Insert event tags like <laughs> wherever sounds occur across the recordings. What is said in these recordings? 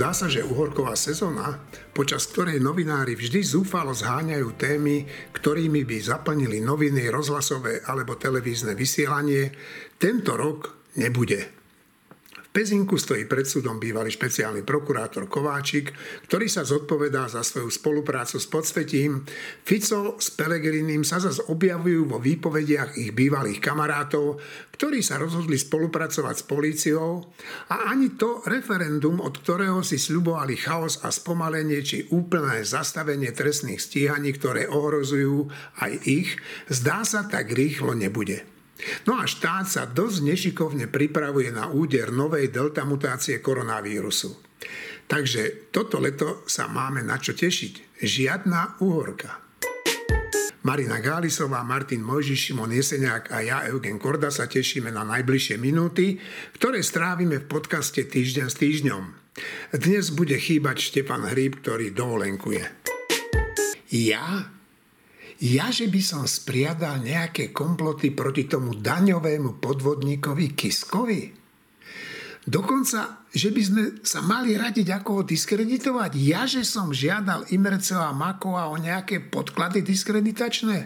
Zdá sa, že uhorková sezóna, počas ktorej novinári vždy zúfalo zháňajú témy, ktorými by zaplnili noviny, rozhlasové alebo televízne vysielanie, tento rok nebude. Pezinku stojí pred súdom bývalý špeciálny prokurátor Kováčik, ktorý sa zodpovedá za svoju spoluprácu s podsvetím. Fico s Pelegrinim sa zase objavujú vo výpovediach ich bývalých kamarátov, ktorí sa rozhodli spolupracovať s políciou a ani to referendum, od ktorého si sľubovali chaos a spomalenie či úplné zastavenie trestných stíhaní, ktoré ohrozujú aj ich, zdá sa tak rýchlo nebude. No a štát sa dosť nešikovne pripravuje na úder novej delta mutácie koronavírusu. Takže toto leto sa máme na čo tešiť. Žiadna uhorka. Marina Gálisová, Martin Mojžiš, Šimon Jeseniak a ja, Eugen Korda, sa tešíme na najbližšie minúty, ktoré strávime v podcaste Týždeň s týždňom. Dnes bude chýbať Štefan Hríb, ktorý dovolenkuje. Ja ja, že by som spriadal nejaké komploty proti tomu daňovému podvodníkovi Kiskovi? Dokonca, že by sme sa mali radiť, ako ho diskreditovať. Ja, že som žiadal Imreceva a Makova o nejaké podklady diskreditačné?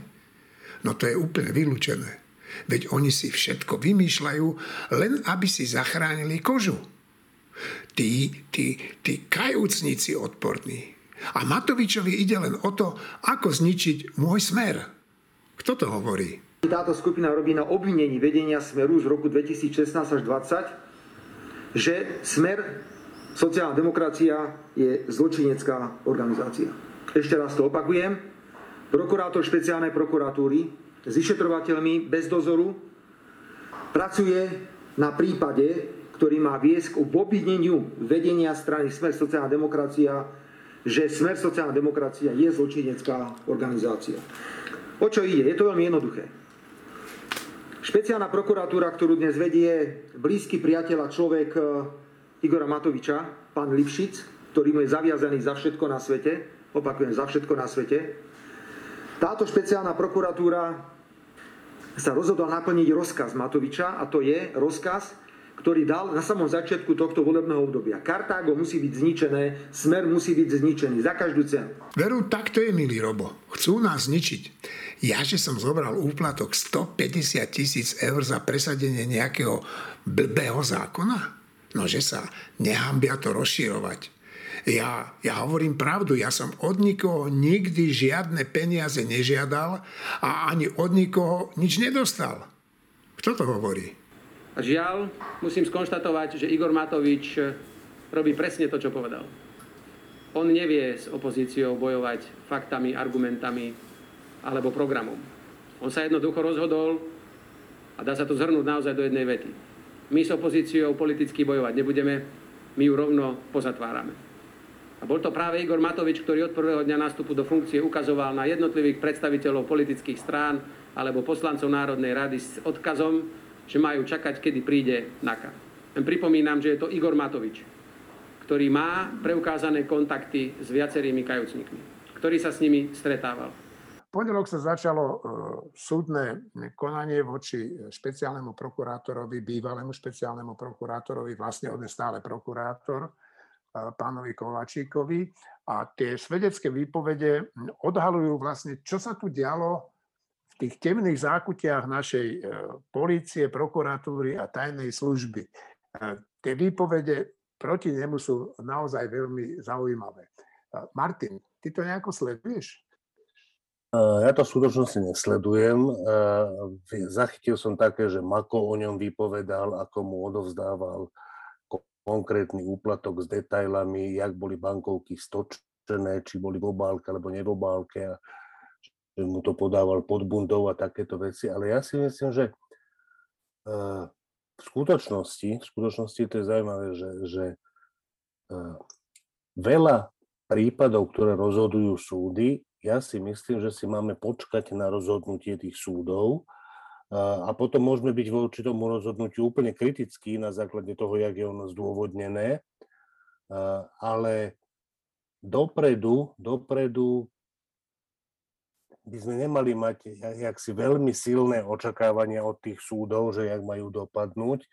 No to je úplne vylúčené. Veď oni si všetko vymýšľajú, len aby si zachránili kožu. Tí, tí, tí kajúcnici odporní, a Matovičovi ide len o to, ako zničiť môj smer. Kto to hovorí? Táto skupina robí na obvinení vedenia Smeru z roku 2016 až 2020, že Smer, sociálna demokracia, je zločinecká organizácia. Ešte raz to opakujem. Prokurátor špeciálnej prokuratúry s vyšetrovateľmi bez dozoru pracuje na prípade, ktorý má viesť k obvineniu vedenia strany Smer sociálna demokracia že Smer sociálna demokracia je zločinecká organizácia. O čo ide? Je to veľmi jednoduché. Špeciálna prokuratúra, ktorú dnes vedie blízky priateľ a človek e, Igora Matoviča, pán Lipšic, ktorý mu je zaviazaný za všetko na svete, opakujem, za všetko na svete, táto špeciálna prokuratúra sa rozhodla naplniť rozkaz Matoviča a to je rozkaz, ktorý dal na samom začiatku tohto volebného obdobia. Kartágo musí byť zničené, smer musí byť zničený za každú cenu. Veru, tak to je, milý Robo. Chcú nás zničiť. Ja, že som zobral úplatok 150 tisíc eur za presadenie nejakého blbého zákona? No, že sa nehambia to rozširovať. Ja, ja hovorím pravdu, ja som od nikoho nikdy žiadne peniaze nežiadal a ani od nikoho nič nedostal. Kto to hovorí? A žiaľ, musím skonštatovať, že Igor Matovič eh, robí presne to, čo povedal. On nevie s opozíciou bojovať faktami, argumentami alebo programom. On sa jednoducho rozhodol, a dá sa to zhrnúť naozaj do jednej vety. My s opozíciou politicky bojovať nebudeme, my ju rovno pozatvárame. A bol to práve Igor Matovič, ktorý od prvého dňa nástupu do funkcie ukazoval na jednotlivých predstaviteľov politických strán alebo poslancov Národnej rady s odkazom, že majú čakať, kedy príde NAKA. Pripomínam, že je to Igor Matovič, ktorý má preukázané kontakty s viacerými kajúcnikmi, ktorý sa s nimi stretával. pondelok sa začalo uh, súdne konanie voči špeciálnemu prokurátorovi, bývalému špeciálnemu prokurátorovi, vlastne on je stále prokurátor, uh, pánovi Kovačíkovi. A tie svedecké výpovede odhalujú vlastne, čo sa tu dialo tých temných zákutiach našej e, polície, prokuratúry a tajnej služby. E, tie výpovede proti nemu sú naozaj veľmi zaujímavé. E, Martin, ty to nejako sleduješ? Ja to v skutočnosti nesledujem. Zachytil som také, že Mako o ňom vypovedal, ako mu odovzdával konkrétny úplatok s detailami, jak boli bankovky stočené, či boli v obálke alebo ne v obálke. Mu to podával pod bundou a takéto veci, ale ja si myslím, že eh, v skutočnosti, v skutočnosti to je zaujímavé, že, že eh, veľa prípadov, ktoré rozhodujú súdy, ja si myslím, že si máme počkať na rozhodnutie tých súdov eh, a potom môžeme byť voči tomu rozhodnutiu úplne kritickí na základe toho, jak je ono zdôvodnené, ale dopredu, dopredu by sme nemali mať jak si veľmi silné očakávania od tých súdov, že jak majú dopadnúť.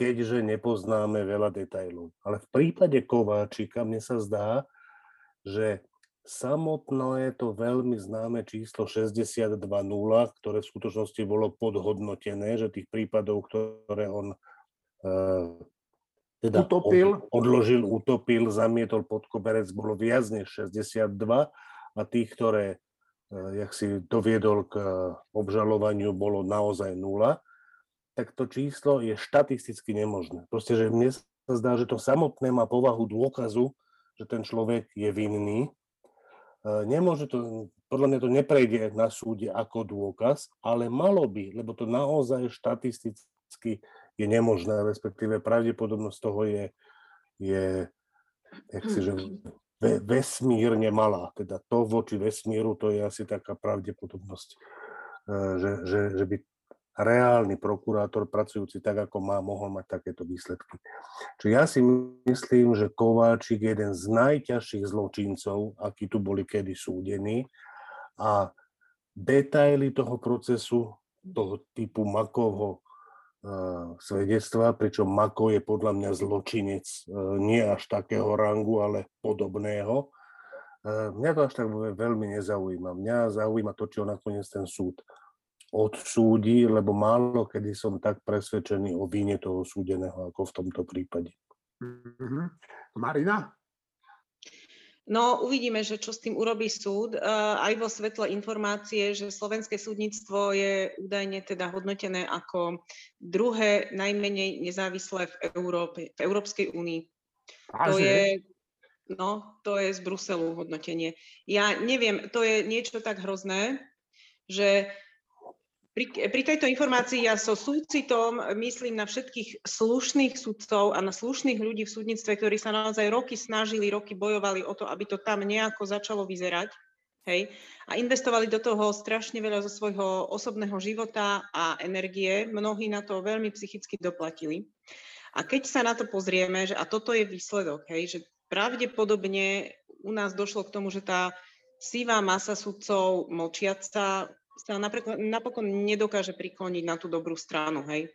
keďže nepoznáme veľa detajlov. Ale v prípade Kováčika mne sa zdá, že samotné to veľmi známe číslo 62.0, ktoré v skutočnosti bolo podhodnotené, že tých prípadov, ktoré on uh, teda utopil. odložil, utopil, zamietol pod koberec, bolo viac než 62 a tých, ktoré jak si doviedol k obžalovaniu, bolo naozaj nula, tak to číslo je štatisticky nemožné. Proste, že mne sa zdá, že to samotné má povahu dôkazu, že ten človek je vinný E, nemôže to, podľa mňa to neprejde na súde ako dôkaz, ale malo by, lebo to naozaj štatisticky je nemožné, respektíve pravdepodobnosť toho je, je jak si, že <clears throat> vesmírne malá. Teda to voči vesmíru, to je asi taká pravdepodobnosť, e, že, že, že by reálny prokurátor pracujúci tak, ako má, mohol mať takéto výsledky. Čiže ja si myslím, že Kováčik je jeden z najťažších zločincov, akí tu boli kedy súdení a detaily toho procesu, toho typu Makovho svedectva, pričom Mako je podľa mňa zločinec uh, nie až takého rangu, ale podobného. Uh, mňa to až tak veľmi nezaujíma. Mňa zaujíma to, čo nakoniec ten súd odsúdi, lebo málo kedy som tak presvedčený o víne toho súdeného ako v tomto prípade. Mm-hmm. Marina? No, uvidíme, že čo s tým urobí súd. Aj vo svetle informácie, že slovenské súdnictvo je údajne teda hodnotené ako druhé najmenej nezávislé v Európe, v Európskej únii. To je, no, to je z Bruselu hodnotenie. Ja neviem, to je niečo tak hrozné, že pri, pri tejto informácii ja so súcitom myslím na všetkých slušných sudcov a na slušných ľudí v súdnictve, ktorí sa naozaj roky snažili, roky bojovali o to, aby to tam nejako začalo vyzerať. Hej, a investovali do toho strašne veľa zo svojho osobného života a energie. Mnohí na to veľmi psychicky doplatili. A keď sa na to pozrieme, že a toto je výsledok, hej, že pravdepodobne u nás došlo k tomu, že tá sivá masa sudcov mlčiaca sa napokon nedokáže prikloniť na tú dobrú stranu, hej.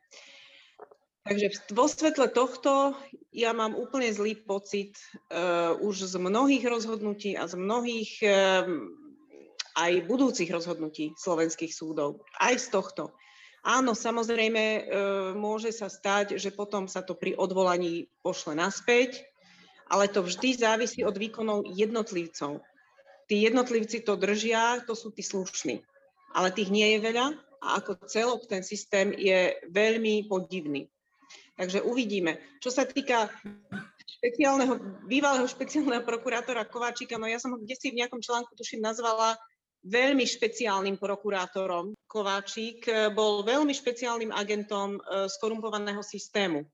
Takže vo svetle tohto ja mám úplne zlý pocit uh, už z mnohých rozhodnutí a z mnohých uh, aj budúcich rozhodnutí slovenských súdov. Aj z tohto. Áno, samozrejme, uh, môže sa stať, že potom sa to pri odvolaní pošle naspäť, ale to vždy závisí od výkonov jednotlivcov. Tí jednotlivci to držia, to sú tí slušní ale tých nie je veľa a ako celok ten systém je veľmi podivný. Takže uvidíme. Čo sa týka špeciálneho, bývalého špeciálneho prokurátora Kováčika, no ja som ho kde si v nejakom článku, tuším, nazvala veľmi špeciálnym prokurátorom. Kováčik bol veľmi špeciálnym agentom e, skorumpovaného systému,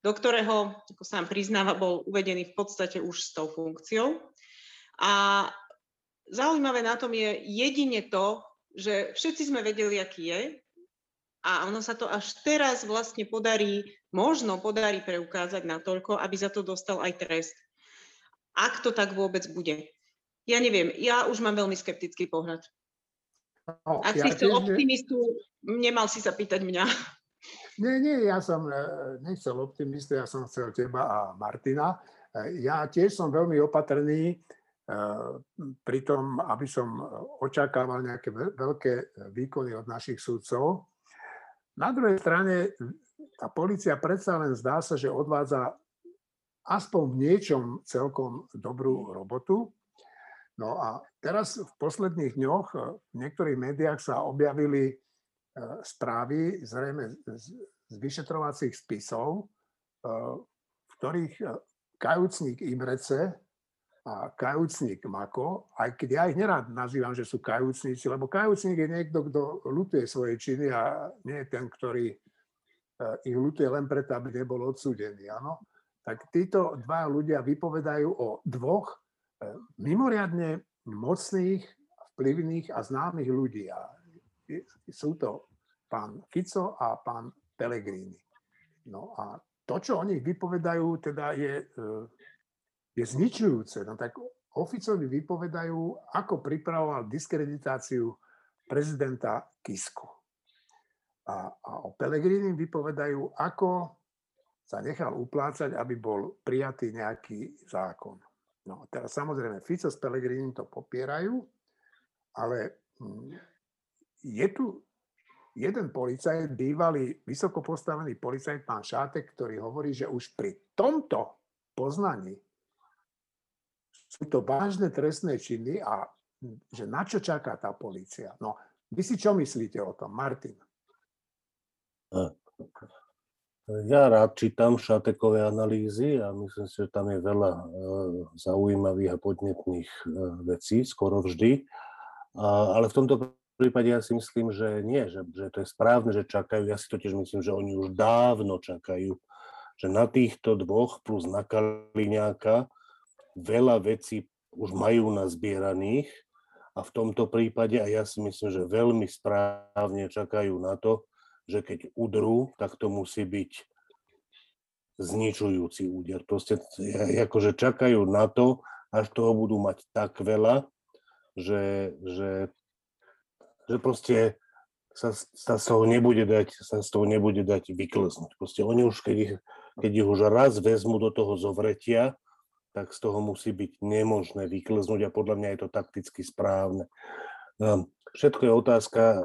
do ktorého, ako sám priznáva, bol uvedený v podstate už s tou funkciou. A zaujímavé na tom je jedine to, že všetci sme vedeli, aký je a ono sa to až teraz vlastne podarí, možno podarí preukázať natoľko, aby za to dostal aj trest. Ak to tak vôbec bude. Ja neviem, ja už mám veľmi skeptický pohľad. No, Ak ja si chcel optimistu, nemal si sa pýtať mňa. Nie, nie, ja som e, nechcel optimistu, ja som chcel teba a Martina. E, ja tiež som veľmi opatrný, pri tom, aby som očakával nejaké veľké výkony od našich súdcov. Na druhej strane, tá policia predsa len zdá sa, že odvádza aspoň v niečom celkom dobrú robotu. No a teraz v posledných dňoch v niektorých médiách sa objavili e, správy, zrejme z vyšetrovacích spisov, e, v ktorých e, kajúcník Imrece, a kajúcnik Mako, aj keď ja ich nerád nazývam, že sú kajúcnici, lebo kajúcnik je niekto, kto lutuje svoje činy a nie je ten, ktorý e, ich lutuje len preto, aby nebol odsúdený. Áno? Tak títo dva ľudia vypovedajú o dvoch e, mimoriadne mocných, vplyvných a známych ľudí. A sú to pán Fico a pán Pellegrini. No a to, čo o nich vypovedajú, teda je e, je zničujúce. No tak oficovi vypovedajú, ako pripravoval diskreditáciu prezidenta Kisku. A, a o Pelegrini vypovedajú, ako sa nechal uplácať, aby bol prijatý nejaký zákon. No teraz samozrejme Fico s Pelegrini to popierajú, ale hm, je tu jeden policajt, bývalý vysoko postavený policajt, pán Šátek, ktorý hovorí, že už pri tomto poznaní sú to vážne trestné činy a hm, že na čo čaká tá policia. No, vy si čo myslíte o tom, Martin? Ja rád čítam šatekové analýzy a myslím si, že tam je veľa e, zaujímavých a podnetných e, vecí, skoro vždy. Ale v tomto prípade ja si myslím, že nie, že, že to je správne, že čakajú. Ja si totiž myslím, že oni už dávno čakajú, že na týchto dvoch plus na Kaliňáka veľa vecí už majú nazbieraných a v tomto prípade, a ja si myslím, že veľmi správne čakajú na to, že keď udrú, tak to musí byť zničujúci úder. Proste akože čakajú na to, až toho budú mať tak veľa, že, že, že proste sa, sa z toho nebude dať, sa z toho nebude dať vyklznúť. Proste oni už, keď ich, keď ich už raz vezmu do toho zovretia, tak z toho musí byť nemožné vyklznúť a podľa mňa je to takticky správne. Ehm, všetko je otázka, e,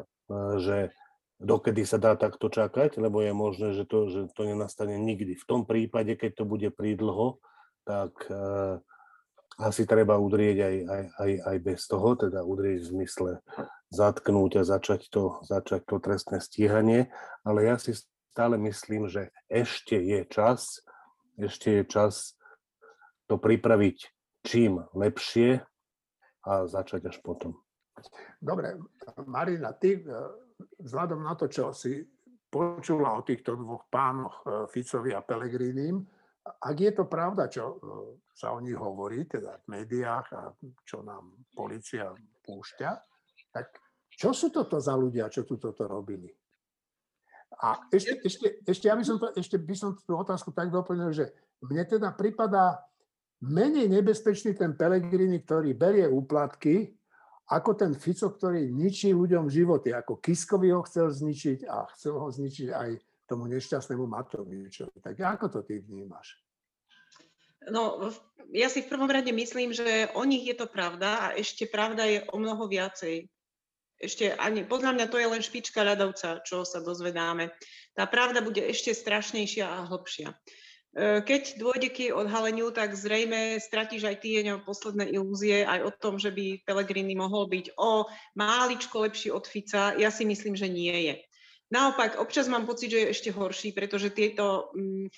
že dokedy sa dá takto čakať, lebo je možné, že to, že to nenastane nikdy. V tom prípade, keď to bude prídlho, tak uh, asi treba udrieť aj, aj, aj, aj bez toho, teda udrieť v zmysle zatknúť a začať to, začať to trestné stíhanie, ale ja si stále myslím, že ešte je čas, ešte je čas to pripraviť čím lepšie a začať až potom. Dobre, Marina, ty vzhľadom na to, čo si počula o týchto dvoch pánoch, e, Ficovi a Pelegrinim, ak je to pravda, čo e, sa o nich hovorí, teda v médiách a čo nám policia púšťa, tak čo sú toto za ľudia, čo tu toto robili? A ešte, ešte, ešte, ja by som to, ešte by som tú otázku tak doplnil, že mne teda pripadá menej nebezpečný ten Pelegrini, ktorý berie úplatky, ako ten Fico, ktorý ničí ľuďom životy, ako Kiskovi ho chcel zničiť a chcel ho zničiť aj tomu nešťastnému Matovičovi. Tak ako to ty vnímaš? No, ja si v prvom rade myslím, že o nich je to pravda a ešte pravda je o mnoho viacej. Ešte ani, podľa mňa to je len špička ľadovca, čo sa dozvedáme. Tá pravda bude ešte strašnejšia a hlbšia. E, keď dôjde k odhaleniu, tak zrejme stratíš aj ty posledné ilúzie aj o tom, že by Pelegrini mohol byť o máličko lepší od Fica. Ja si myslím, že nie je. Naopak, občas mám pocit, že je ešte horší, pretože tieto, mm,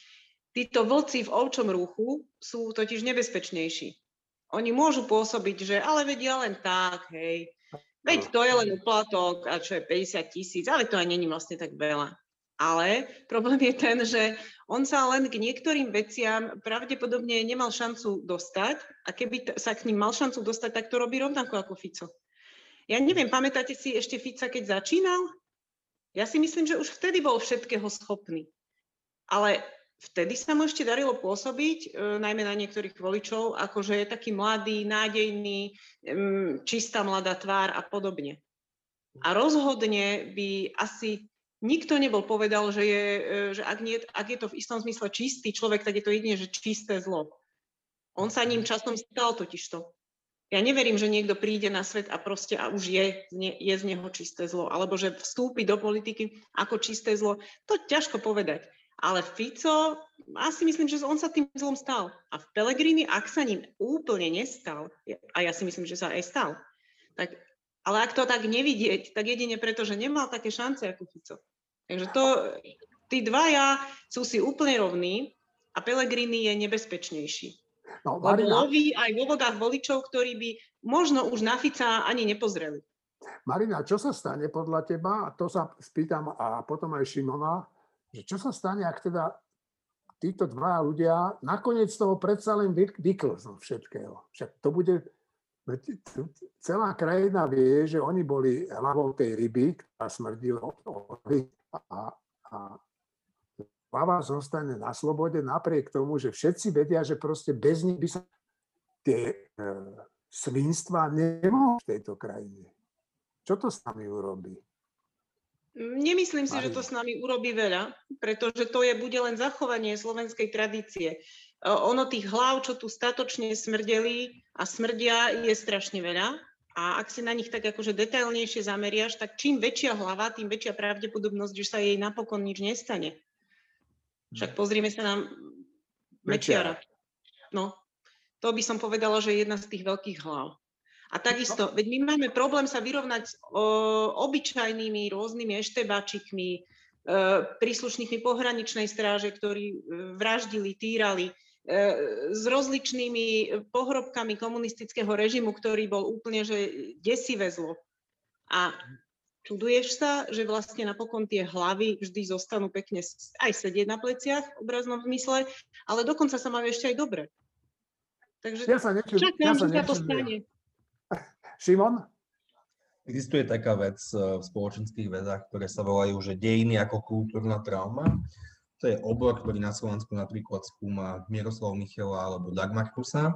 títo vlci v ovčom ruchu sú totiž nebezpečnejší. Oni môžu pôsobiť, že ale vedia len tak, hej, veď to je len uplatok a čo je 50 tisíc, ale to aj není vlastne tak veľa. Ale problém je ten, že on sa len k niektorým veciam pravdepodobne nemal šancu dostať a keby sa k ním mal šancu dostať, tak to robí rovnako ako Fico. Ja neviem, pamätáte si ešte Fica, keď začínal? Ja si myslím, že už vtedy bol všetkého schopný. Ale vtedy sa mu ešte darilo pôsobiť, e, najmä na niektorých voličov, ako že je taký mladý, nádejný, čistá mladá tvár a podobne. A rozhodne by asi nikto nebol povedal, že, je, e, že ak, nie, ak je to v istom zmysle čistý človek, tak je to jedine, že čisté zlo. On sa ním časom stal totižto. Ja neverím, že niekto príde na svet a proste a už je, je z neho čisté zlo, alebo že vstúpi do politiky ako čisté zlo. To ťažko povedať. Ale Fico, asi myslím, že on sa tým zlom stal. A v Pelegrini, ak sa ním úplne nestal, a ja si myslím, že sa aj stal, tak ale ak to tak nevidieť, tak jedine preto, že nemal také šance ako Fico. Takže to, tí dvaja sú si úplne rovní a Pelegrini je nebezpečnejší. No, Marina, Lebo loví aj vo vodách voličov, ktorí by možno už na Fica ani nepozreli. Marina, čo sa stane podľa teba, a to sa spýtam a potom aj Šimona, že čo sa stane, ak teda títo dva ľudia nakoniec toho predsa len vyklznú všetkého. Však to bude celá krajina vie, že oni boli hlavou tej ryby, ktorá smrdila a, a hlava zostane na slobode napriek tomu, že všetci vedia, že proste bez nich by sa tie e, svinstva nemohli v tejto krajine. Čo to s nami urobí? Nemyslím si, že to s nami urobí veľa, pretože to je bude len zachovanie slovenskej tradície. E, ono tých hlav, čo tu statočne smrdeli a smrdia, je strašne veľa. A ak si na nich tak akože detailnejšie zameriaš, tak čím väčšia hlava, tým väčšia pravdepodobnosť, že sa jej napokon nič nestane. Však pozrime sa na Mečiara. No, to by som povedala, že je jedna z tých veľkých hlav. A takisto, veď my máme problém sa vyrovnať s o, obyčajnými rôznymi eštebáčikmi, e, príslušníkmi pohraničnej stráže, ktorí e, vraždili, týrali, s rozličnými pohrobkami komunistického režimu, ktorý bol úplne že desivé zlo. A čuduješ sa, že vlastne napokon tie hlavy vždy zostanú pekne aj sedieť na pleciach v obraznom zmysle, ale dokonca sa majú ešte aj dobre. Takže Ja sa nečudujem. čakám, Ja sa že sa to stane. <laughs> Šimon? Existuje taká vec eh, v spoločenských vedách, ktoré sa volajú, že dejiny ako kultúrna trauma. To je obor, ktorý na Slovensku napríklad skúma Miroslav Michela alebo Dagmar Kusa.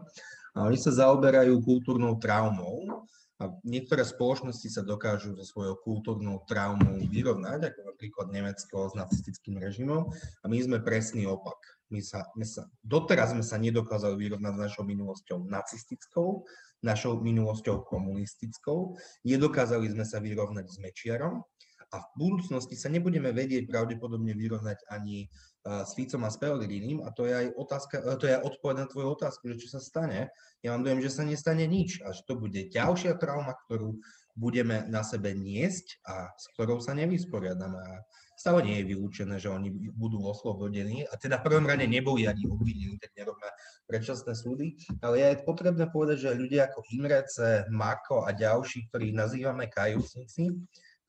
Oni sa zaoberajú kultúrnou traumou a niektoré spoločnosti sa dokážu so svojou kultúrnou traumou vyrovnať, ako napríklad Nemecko s nacistickým režimom. A my sme presný opak. My sa, my sa, doteraz sme sa nedokázali vyrovnať s našou minulosťou nacistickou, našou minulosťou komunistickou, nedokázali sme sa vyrovnať s Mečiarom a v budúcnosti sa nebudeme vedieť pravdepodobne vyrovnať ani s Ficom a s Pellegrinim a to je aj otázka, uh, to je aj odpoveď na tvoju otázku, že čo sa stane. Ja mám dojem, že sa nestane nič a že to bude ďalšia trauma, ktorú budeme na sebe niesť a s ktorou sa nevysporiadame. A stále nie je vylúčené, že oni budú oslobodení a teda v prvom rade neboli ani obvinení, tak nerobme predčasné súdy, ale je potrebné povedať, že ľudia ako Imrece, Marko a ďalší, ktorých nazývame kajúcnici,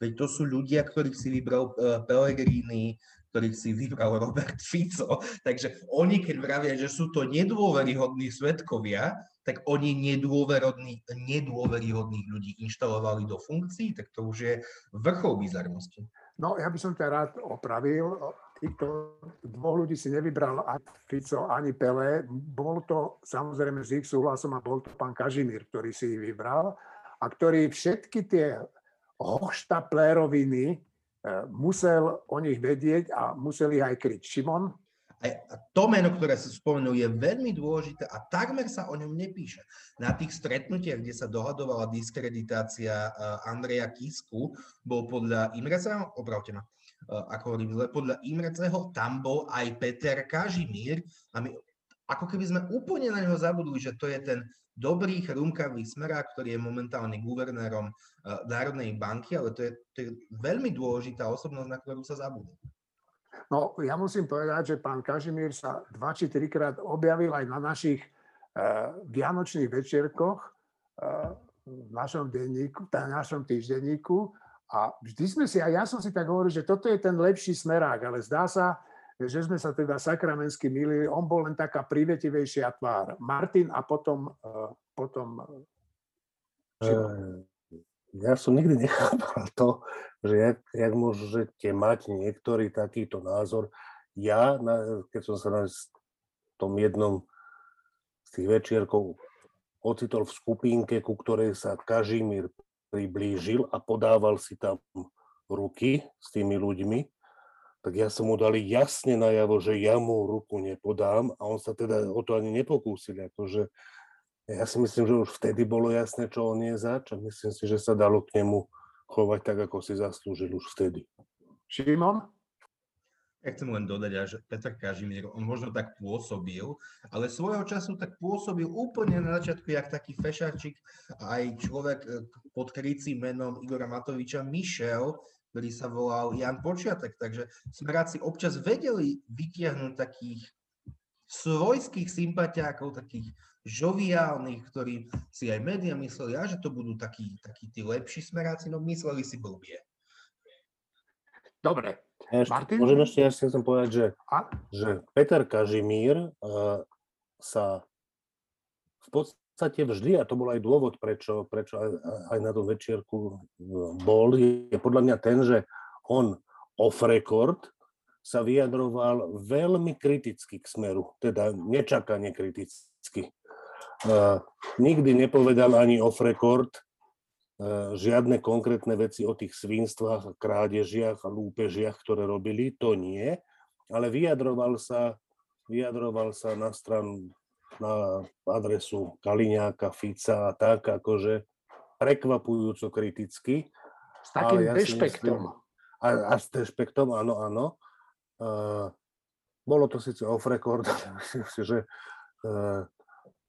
veď to sú ľudia, ktorých si vybral uh, Pellegrini, ktorých si vybral Robert Fico. <laughs> Takže oni, keď vravia, že sú to nedôveryhodní svetkovia, tak oni nedôveryhodných ľudí inštalovali do funkcií, tak to už je vrchol bizarnosti. No, ja by som ťa rád opravil. Týchto dvoch ľudí si nevybral ani Fico, ani Pele. Bol to samozrejme s ich súhlasom a bol to pán Kažimír, ktorý si ich vybral a ktorý všetky tie hoštapléroviny eh, musel o nich vedieť a musel ich aj kryť. Šimon? A to meno, ktoré sa spomenul, je veľmi dôležité a takmer sa o ňom nepíše. Na tých stretnutiach, kde sa dohadovala diskreditácia eh, Andreja Kisku, bol podľa Imreceho, opravte ma, eh, ako hovorím zle, podľa Imreceho tam bol aj Peter Kažimír a my ako keby sme úplne na neho zabudli, že to je ten dobrý, chrumkavý smerák, ktorý je momentálne guvernérom uh, Národnej banky, ale to je, to je veľmi dôležitá osobnosť, na ktorú sa zabudne. No, ja musím povedať, že pán Kažimír sa dva či trikrát objavil aj na našich uh, vianočných večierkoch uh, v našom denníku, v našom týždenníku a vždy sme si, a ja som si tak hovoril, že toto je ten lepší smerák, ale zdá sa, že sme sa teda sakramensky milili, on bol len taká privetivejšia tvár. Martin a potom, uh, potom Šimon. Ja som nikdy nechápal to, že jak, jak môžete mať niektorý takýto názor. Ja, keď som sa na tom jednom z tých večierkov ocitol v skupinke, ku ktorej sa Kažimír priblížil a podával si tam ruky s tými ľuďmi, tak ja som mu dali jasne najavo, že ja mu ruku nepodám a on sa teda o to ani nepokúsil. Akože ja si myslím, že už vtedy bolo jasné, čo on je zač a myslím si, že sa dalo k nemu chovať tak, ako si zaslúžil už vtedy. Šimon? Ja chcem len dodať, že Petr Kažimír, on možno tak pôsobil, ale svojho času tak pôsobil úplne na začiatku, jak taký fešačik a aj človek eh, pod krycím menom Igora Matoviča, Mišel, ktorý sa volal Jan Počiatek. Takže smeráci občas vedeli vytiahnuť takých svojských sympatiákov, takých žoviálnych, ktorí si aj médiá mysleli, a že to budú takí, takí tí lepší smeráci, no mysleli si blbie. Dobre. Ja ešte, Martin? môžem ešte, ja si chcem povedať, že, A? že Peter Kažimír uh, sa v podstate vždy, a to bol aj dôvod, prečo, prečo aj, aj na tom večierku eh, bol, je podľa mňa ten, že on off record sa vyjadroval veľmi kriticky k smeru, teda nečakane kriticky. Uh, nikdy nepovedal ani off record, žiadne konkrétne veci o tých svinstvách, krádežiach a lúpežiach, ktoré robili, to nie, ale vyjadroval sa, vyjadroval sa na stranu, na adresu Kaliňáka, Fica a tak, akože prekvapujúco kriticky. S takým ja dešpektom. A, a s dešpektom, áno, áno. Uh, bolo to síce off record, ale <laughs> myslím si, že uh,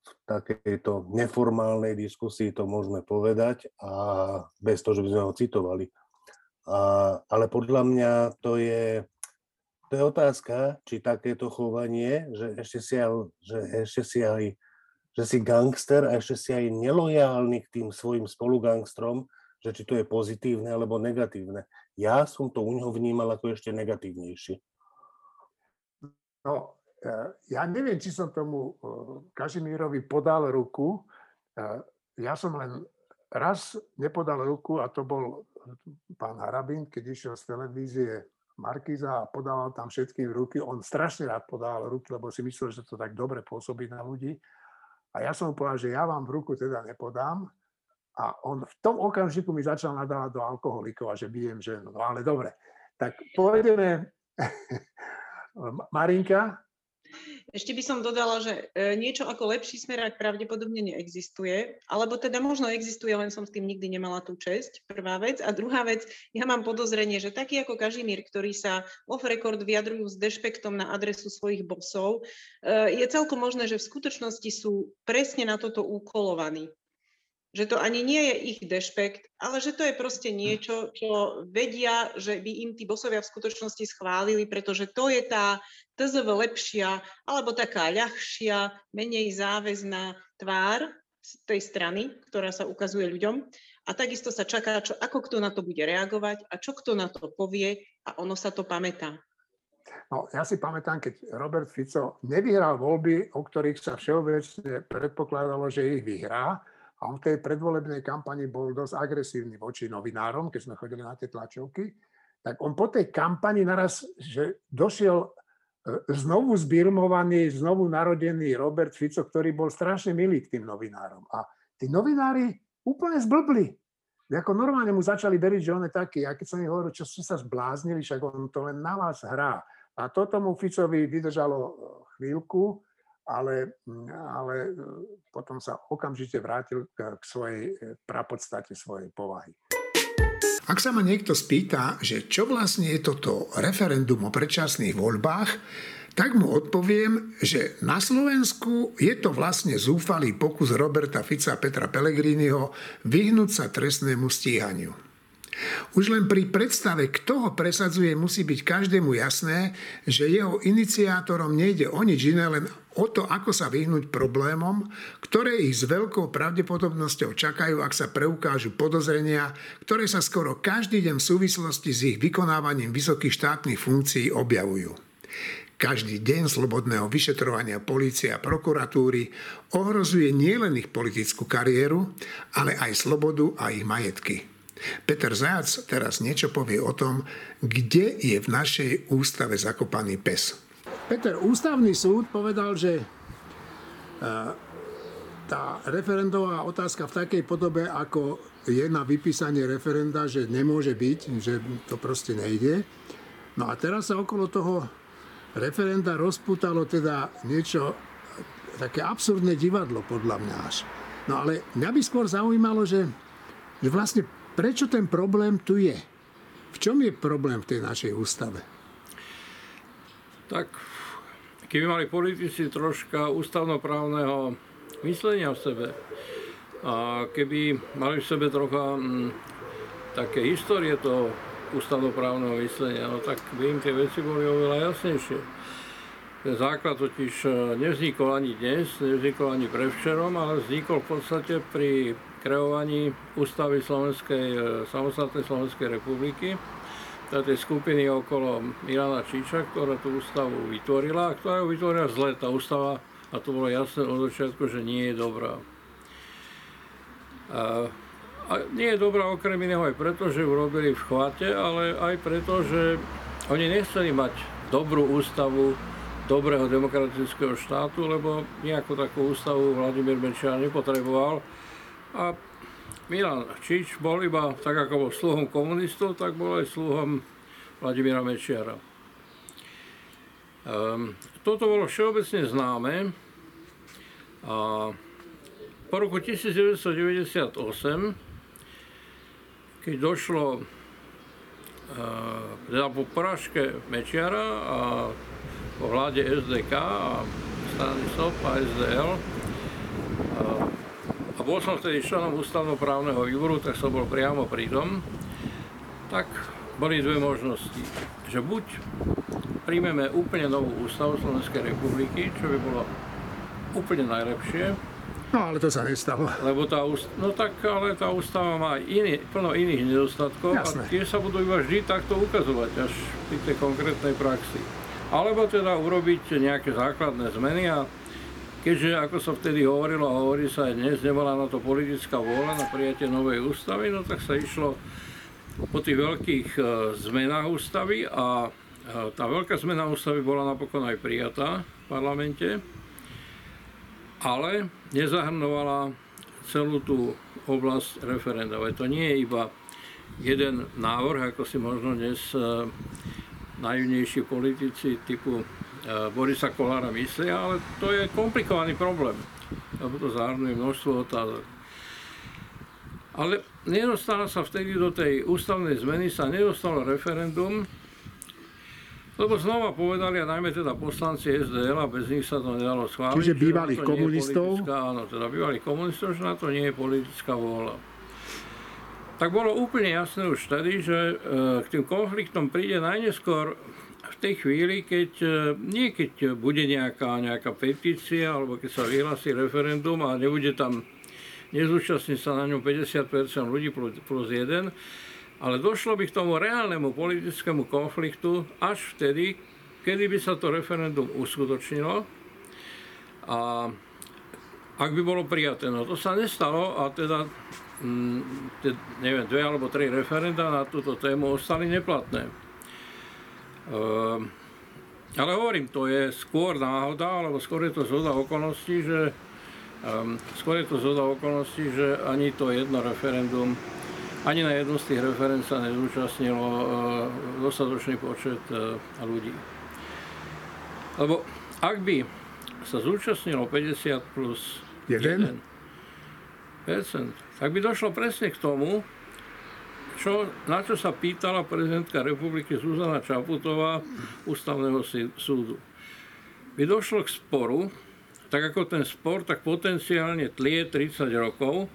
v takejto neformálnej diskusii to môžeme povedať a bez toho, že by sme ho citovali. A, ale podľa mňa to je, to je otázka, či takéto chovanie, že ešte si, aj, že ešte si aj že si gangster a ešte si aj nelojálny k tým svojim spolugangstrom, že či to je pozitívne alebo negatívne. Ja som to u neho vnímal ako ešte negatívnejšie. No, e, ja neviem, či som tomu e, Kažimírovi podal ruku. E, ja som len raz nepodal ruku a to bol pán Harabin, keď išiel z televízie Markiza a podával tam všetkým ruky. On strašne rád podával ruky, lebo si myslel, že to tak dobre pôsobí na ľudí. A ja som mu povedal, že ja vám v ruku teda nepodám. A on v tom okamžiku mi začal nadávať do alkoholikov a že bijem ženu. No ale dobre, tak pôjdeme. <laughs> Marinka? Ešte by som dodala, že e, niečo ako lepší smerák pravdepodobne neexistuje, alebo teda možno existuje, len som s tým nikdy nemala tú česť, prvá vec. A druhá vec, ja mám podozrenie, že taký ako Kažimír, ktorý sa off record vyjadrujú s dešpektom na adresu svojich bosov, e, je celkom možné, že v skutočnosti sú presne na toto úkolovaní že to ani nie je ich dešpekt, ale že to je proste niečo, čo vedia, že by im tí bosovia v skutočnosti schválili, pretože to je tá TZV lepšia, alebo taká ľahšia, menej záväzná tvár z tej strany, ktorá sa ukazuje ľuďom. A takisto sa čaká, čo, ako kto na to bude reagovať a čo kto na to povie a ono sa to pamätá. No, ja si pamätám, keď Robert Fico nevyhral voľby, o ktorých sa všeobecne predpokladalo, že ich vyhrá, a on v tej predvolebnej kampani bol dosť agresívny voči novinárom, keď sme chodili na tie tlačovky. Tak on po tej kampani naraz, že došiel e, znovu zbirmovaný, znovu narodený Robert Fico, ktorý bol strašne milý k tým novinárom. A tí novinári úplne zblbli. Ako normálne mu začali veriť, že on je taký. A keď som im hovoril, čo ste sa zbláznili, však on to len na vás hrá. A to tomu Ficovi vydržalo e, chvíľku, ale, ale e, potom sa okamžite vrátil k, k svojej e, prapodstate svojej povahy. Ak sa ma niekto spýta, že čo vlastne je toto referendum o predčasných voľbách, tak mu odpoviem, že na Slovensku je to vlastne zúfalý pokus Roberta Fica a Petra Pellegriniho vyhnúť sa trestnému stíhaniu. Už len pri predstave, kto ho presadzuje, musí byť každému jasné, že jeho iniciátorom nejde o nič iné, len o to, ako sa vyhnúť problémom, ktoré ich s veľkou pravdepodobnosťou čakajú, ak sa preukážu podozrenia, ktoré sa skoro každý deň v súvislosti s ich vykonávaním vysokých štátnych funkcií objavujú. Každý deň slobodného vyšetrovania polície a prokuratúry ohrozuje nielen ich politickú kariéru, ale aj slobodu a ich majetky. Peter Zajac teraz niečo povie o tom, kde je v našej ústave zakopaný pes. Peter, ústavný súd povedal, že e, tá referendová otázka v takej podobe, ako je na vypísanie referenda, že nemôže byť, že to proste nejde. No a teraz sa okolo toho referenda rozputalo teda niečo, také absurdné divadlo podľa mňa až. No ale mňa by skôr zaujímalo, že, že vlastne Prečo ten problém tu je? V čom je problém v tej našej ústave? Tak, keby mali politici troška ústavnoprávneho myslenia v sebe a keby mali v sebe trocha m, mm, také histórie toho ústavnoprávneho myslenia, no tak by im tie veci boli oveľa jasnejšie. Ten základ totiž e, nevznikol ani dnes, nevznikol ani prevčerom, ale vznikol v podstate pri kreovaní ústavy Slovenskej, e, samostatnej Slovenskej republiky, tej skupiny okolo Milana Číča, ktorá tú ústavu vytvorila, ktorá ju vytvorila zle. Tá ústava, a to bolo jasné od začiatku, že nie je dobrá. A, a nie je dobrá okrem iného aj preto, že ju robili v chvate, ale aj preto, že oni nechceli mať dobrú ústavu dobrého demokratického štátu, lebo nejakú takú ústavu Vladimír Mečiar nepotreboval, a Milan Čič bol iba, tak ako bol sluhom komunistov, tak bol aj sluhom Vladimíra Mečiara. Um, toto bolo všeobecne známe a po roku 1998, keď došlo uh, teda po porážke Mečiara a po vláde SDK a strany SOP a SDL, a bol som vtedy členom ústavnoprávneho výboru, tak som bol priamo pri tom, tak boli dve možnosti. Že buď príjmeme úplne novú ústavu Slovenskej republiky, čo by bolo úplne najlepšie. No ale to sa nestalo. Lebo tá, no tak, ale tá ústava má iný, plno iných nedostatkov Jasné. a tie sa budú iba vždy takto ukazovať až pri tej konkrétnej praxi. Alebo teda urobiť nejaké základné zmeny a Keďže, ako sa vtedy hovorilo a hovorí sa aj dnes, nebola na to politická vôľa na prijatie novej ústavy, no tak sa išlo po tých veľkých e, zmenách ústavy a e, tá veľká zmena ústavy bola napokon aj prijatá v parlamente, ale nezahrnovala celú tú oblasť referenda. To nie je iba jeden návrh, ako si možno dnes e, najjunejší politici typu Borisa Kolára myslia, ale to je komplikovaný problém, lebo to zahrnuje množstvo otázok. Ale nedostala sa vtedy do tej ústavnej zmeny, sa nedostalo referendum, lebo znova povedali, a najmä teda poslanci SDL, a bez nich sa to nedalo schváliť. Čiže bývalých komunistov? Áno, teda bývalých komunistov, že na to nie je politická vôľa. Tak bolo úplne jasné už vtedy, že e, k tým konfliktom príde najneskôr tej chvíli, keď e, nie keď bude nejaká, nejaká petícia, alebo keď sa vyhlási referendum a nebude tam, nezúčastní sa na ňom 50% ľudí plus, jeden, ale došlo by k tomu reálnemu politickému konfliktu až vtedy, kedy by sa to referendum uskutočnilo a ak by bolo prijaté. No to sa nestalo a teda mm, neviem, dve alebo tri referenda na túto tému ostali neplatné. Ehm, ale hovorím, to je skôr náhoda, alebo skôr je to zhoda okolností, že um, skôr je to zhoda okolností, že ani to jedno referendum, ani na jednom z tých referend sa nezúčastnilo uh, dostatočný počet ľudí. Lebo ak by sa zúčastnilo 50 plus 1, 1 tak by došlo presne k tomu, čo, na čo sa pýtala prezidentka republiky Zuzana Čaputová ústavného súdu. By došlo k sporu, tak ako ten spor, tak potenciálne tlie 30 rokov.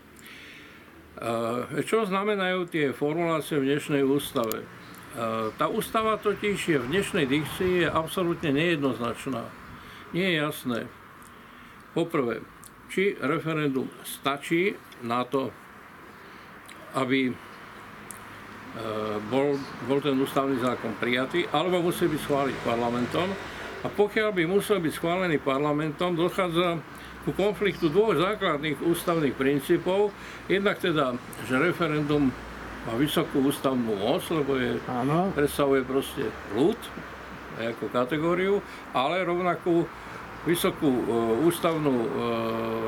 Čo znamenajú tie formulácie v dnešnej ústave? Tá ústava totiž je v dnešnej dikcii je absolútne nejednoznačná. Nie je jasné. Poprvé, či referendum stačí na to, aby bol, bol ten ústavný zákon prijatý, alebo musí byť schváliť parlamentom. A pokiaľ by musel byť schválený parlamentom, dochádza ku konfliktu dvoch základných ústavných princípov. Jednak teda, že referendum má vysokú ústavnú moc, lebo je, predstavuje proste ľud ako kategóriu, ale rovnakú vysokú e, ústavnú e,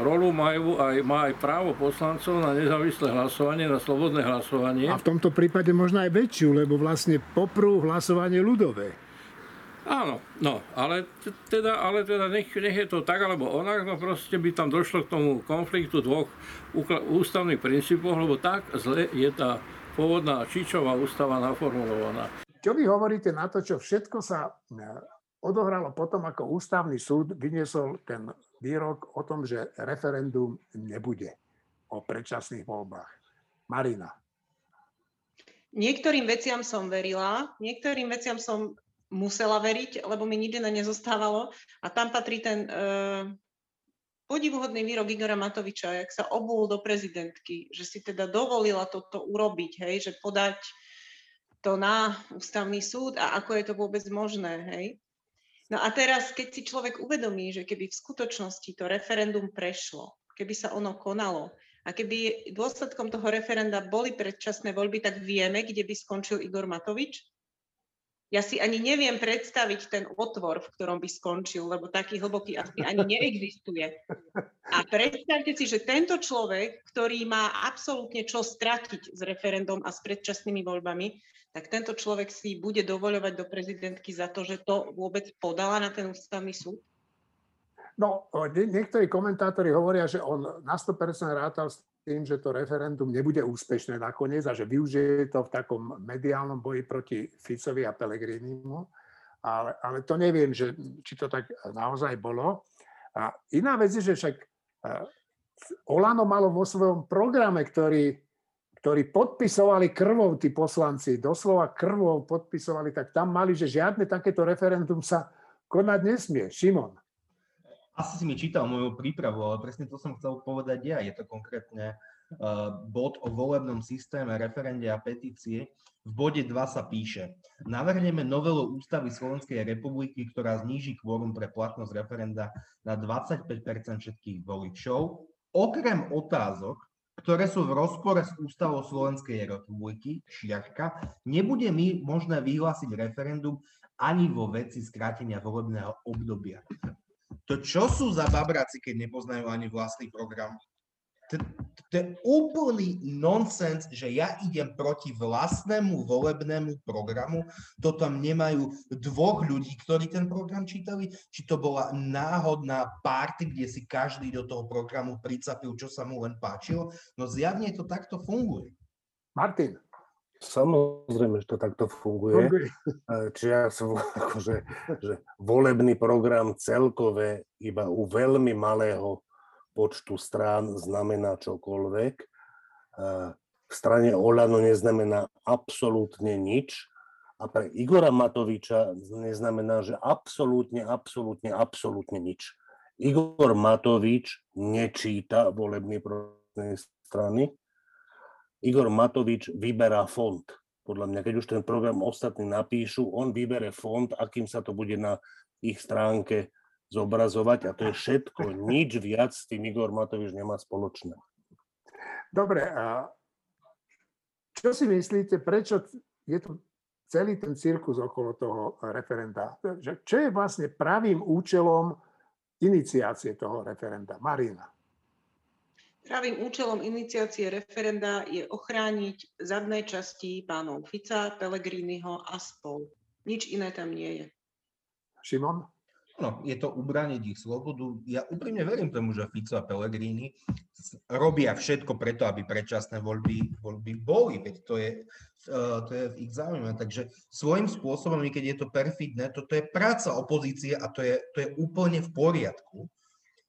rolu majú aj, má aj právo poslancov na nezávislé hlasovanie, na slobodné hlasovanie. A v tomto prípade možno aj väčšiu, lebo vlastne poprú hlasovanie ľudové. Áno, no, ale teda, ale teda nech, nech je to tak, alebo onak, no proste by tam došlo k tomu konfliktu dvoch ústavných princípov, lebo tak zle je tá pôvodná Čičová ústava naformulovaná. Čo vy hovoríte na to, čo všetko sa odohralo potom, ako ústavný súd vyniesol ten výrok o tom, že referendum nebude o predčasných voľbách. Marina. Niektorým veciam som verila, niektorým veciam som musela veriť, lebo mi nič iné nezostávalo. A tam patrí ten e, podivuhodný výrok Igora Matoviča, jak sa obul do prezidentky, že si teda dovolila toto urobiť, hej, že podať to na ústavný súd a ako je to vôbec možné, hej. No a teraz, keď si človek uvedomí, že keby v skutočnosti to referendum prešlo, keby sa ono konalo a keby dôsledkom toho referenda boli predčasné voľby, tak vieme, kde by skončil Igor Matovič? Ja si ani neviem predstaviť ten otvor, v ktorom by skončil, lebo taký hlboký asi ani neexistuje. A predstavte si, že tento človek, ktorý má absolútne čo stratiť s referendum a s predčasnými voľbami, tak tento človek si bude dovoľovať do prezidentky za to, že to vôbec podala na ten ústavný súd? No, niektorí komentátori hovoria, že on na 100% rátal s tým, že to referendum nebude úspešné nakoniec a že využije to v takom mediálnom boji proti Ficovi a Pelegrinimu. Ale, ale to neviem, že, či to tak naozaj bolo. A iná vec je, že však Olano malo vo svojom programe, ktorý, ktorý podpisovali krvou tí poslanci, doslova krvou podpisovali, tak tam mali, že žiadne takéto referendum sa konať nesmie. Šimon asi si mi čítal moju prípravu, ale presne to som chcel povedať ja. Je to konkrétne uh, bod o volebnom systéme, referende a petície. V bode 2 sa píše, navrhneme novelu ústavy Slovenskej republiky, ktorá zníži kvórum pre platnosť referenda na 25% všetkých voličov, okrem otázok, ktoré sú v rozpore s ústavou Slovenskej republiky, šiarka, nebude mi možné vyhlásiť referendum ani vo veci skrátenia volebného obdobia. To čo sú za babráci, keď nepoznajú ani vlastný program? To, to je úplný nonsens, že ja idem proti vlastnému volebnému programu. To tam nemajú dvoch ľudí, ktorí ten program čítali. Či to bola náhodná party, kde si každý do toho programu pricapil, čo sa mu len páčilo. No zjavne to takto funguje. Martin, Samozrejme, že to takto funguje. funguje. Čiže ja som <laughs> akože, že volebný program celkové iba u veľmi malého počtu strán znamená čokoľvek. V strane Olano neznamená absolútne nič. A pre Igora Matoviča neznamená, že absolútne, absolútne, absolútne nič. Igor Matovič nečíta volebný program strany, Igor Matovič vyberá fond. Podľa mňa, keď už ten program ostatní napíšu, on vybere fond, akým sa to bude na ich stránke zobrazovať a to je všetko. Nič viac s tým Igor Matovič nemá spoločné. Dobre, a čo si myslíte, prečo je tu celý ten cirkus okolo toho referenda? Čo je vlastne pravým účelom iniciácie toho referenda? Marina. Pravým účelom iniciácie referenda je ochrániť zadné časti pánov Fica, Pelegriniho a spol. Nič iné tam nie je. Šimon? No, je to ubraniť ich slobodu. Ja úprimne verím tomu, že Fico a Pellegrini robia všetko preto, aby predčasné voľby, voľby boli, veď to je, uh, to je v ich záujme. Takže svojím spôsobom, keď je to perfidné, toto je práca opozície a to je, to je úplne v poriadku.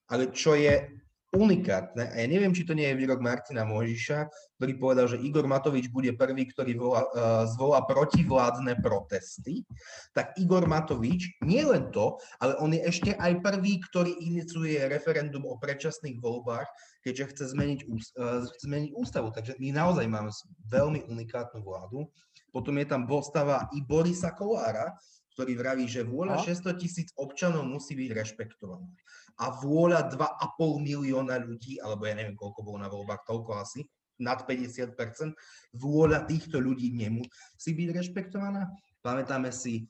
Ale čo je unikátne, a ja neviem, či to nie je výrok Martina Možiša, ktorý povedal, že Igor Matovič bude prvý, ktorý volá, uh, zvolá protivládne protesty, tak Igor Matovič nie len to, ale on je ešte aj prvý, ktorý iniciuje referendum o predčasných voľbách, keďže chce zmeniť, uh, zmeniť ústavu. Takže my naozaj máme veľmi unikátnu vládu. Potom je tam postava i Borisa Kolára, ktorý vraví, že vôľa 600 tisíc občanov musí byť rešpektovaná. A vôľa 2,5 milióna ľudí, alebo ja neviem, koľko bolo na voľbách, toľko asi, nad 50%, vôľa týchto ľudí nemusí byť rešpektovaná. Pamätáme si e,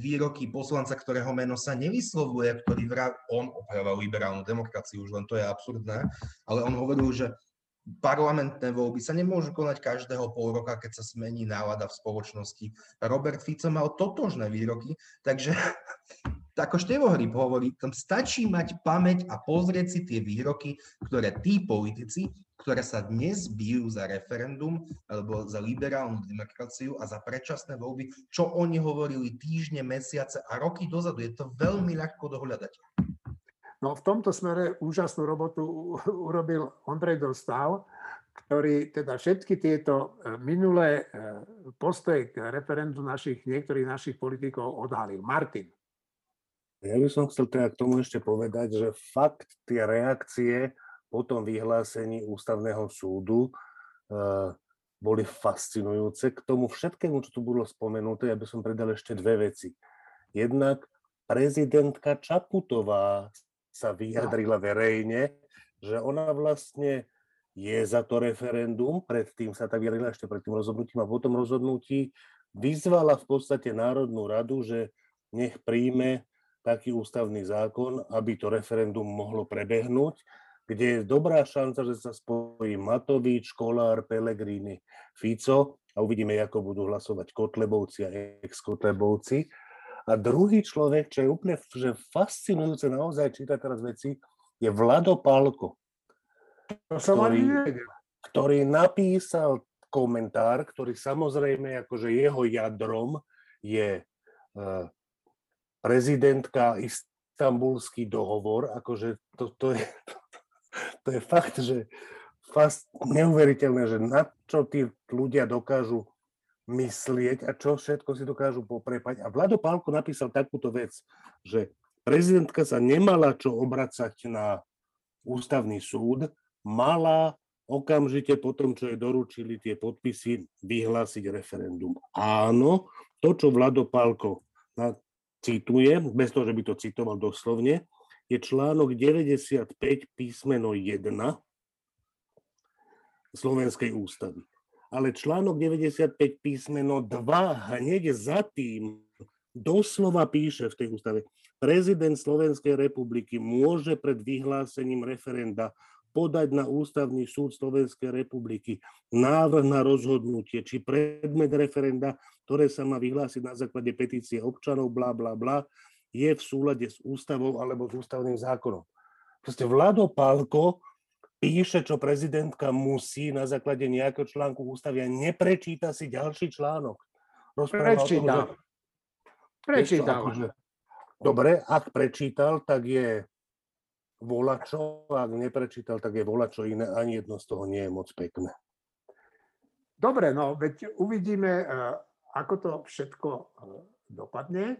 výroky poslanca, ktorého meno sa nevyslovuje, ktorý vrav, on opravoval liberálnu demokraciu, už len to je absurdné, ale on hovoril, že parlamentné voľby sa nemôžu konať každého pol roka, keď sa zmení nálada v spoločnosti. Robert Fico mal totožné výroky, takže <laughs> ako Števohryb hovorí, tam stačí mať pamäť a pozrieť si tie výroky, ktoré tí politici, ktoré sa dnes bijú za referendum alebo za liberálnu demokraciu a za predčasné voľby, čo oni hovorili týždne, mesiace a roky dozadu. Je to veľmi ľahko dohľadať. No v tomto smere úžasnú robotu urobil Ondrej Dostal, ktorý teda všetky tieto e, minulé e, postoje k referendu našich, niektorých našich politikov odhalil. Martin. Ja by som chcel teda k tomu ešte povedať, že fakt tie reakcie po tom vyhlásení ústavného súdu uh, boli fascinujúce. K tomu všetkému, čo tu bolo spomenuté, ja by som predal ešte dve veci. Jednak prezidentka Čaputová sa vyjadrila verejne, že ona vlastne je za to referendum, predtým sa tak vyjadrila ešte pred tým rozhodnutím a potom rozhodnutí vyzvala v podstate Národnú radu, že nech príjme taký ústavný zákon, aby to referendum mohlo prebehnúť, kde je dobrá šanca, že sa spojí Matovič, Kolár, Pelegrini, Fico a uvidíme, ako budú hlasovať Kotlebovci a ex-Kotlebovci. A druhý človek, čo je úplne že fascinujúce naozaj čítať teraz veci, je Vlado Palko, ktorý, ktorý napísal komentár, ktorý samozrejme akože jeho jadrom je uh, prezidentka Istanbulský dohovor, akože to, to, je, <laughs> to, je fakt, že fast neuveriteľné, že na čo tí ľudia dokážu myslieť a čo všetko si dokážu poprepať. A Vlado Pálko napísal takúto vec, že prezidentka sa nemala čo obracať na ústavný súd, mala okamžite po tom, čo jej doručili tie podpisy, vyhlásiť referendum. Áno, to, čo Vlado Pálko cituje, bez toho, že by to citoval doslovne, je článok 95 písmeno 1 Slovenskej ústavy. Ale článok 95 písmeno 2 hneď za tým doslova píše v tej ústave, prezident Slovenskej republiky môže pred vyhlásením referenda podať na ústavný súd Slovenskej republiky návrh na rozhodnutie, či predmet referenda, ktoré sa má vyhlásiť na základe petície občanov, bla, bla, bla, je v súlade s ústavou alebo s ústavným zákonom. Proste Vlado Pálko píše, čo prezidentka musí na základe nejakého článku ústavy a neprečíta si ďalší článok. Prečíta. Prečítal. Akože, dobre, ak prečítal, tak je volačo, ak neprečítal, tak je volačo iné. Ani jedno z toho nie je moc pekné. Dobre, no veď uvidíme, e, ako to všetko e, dopadne.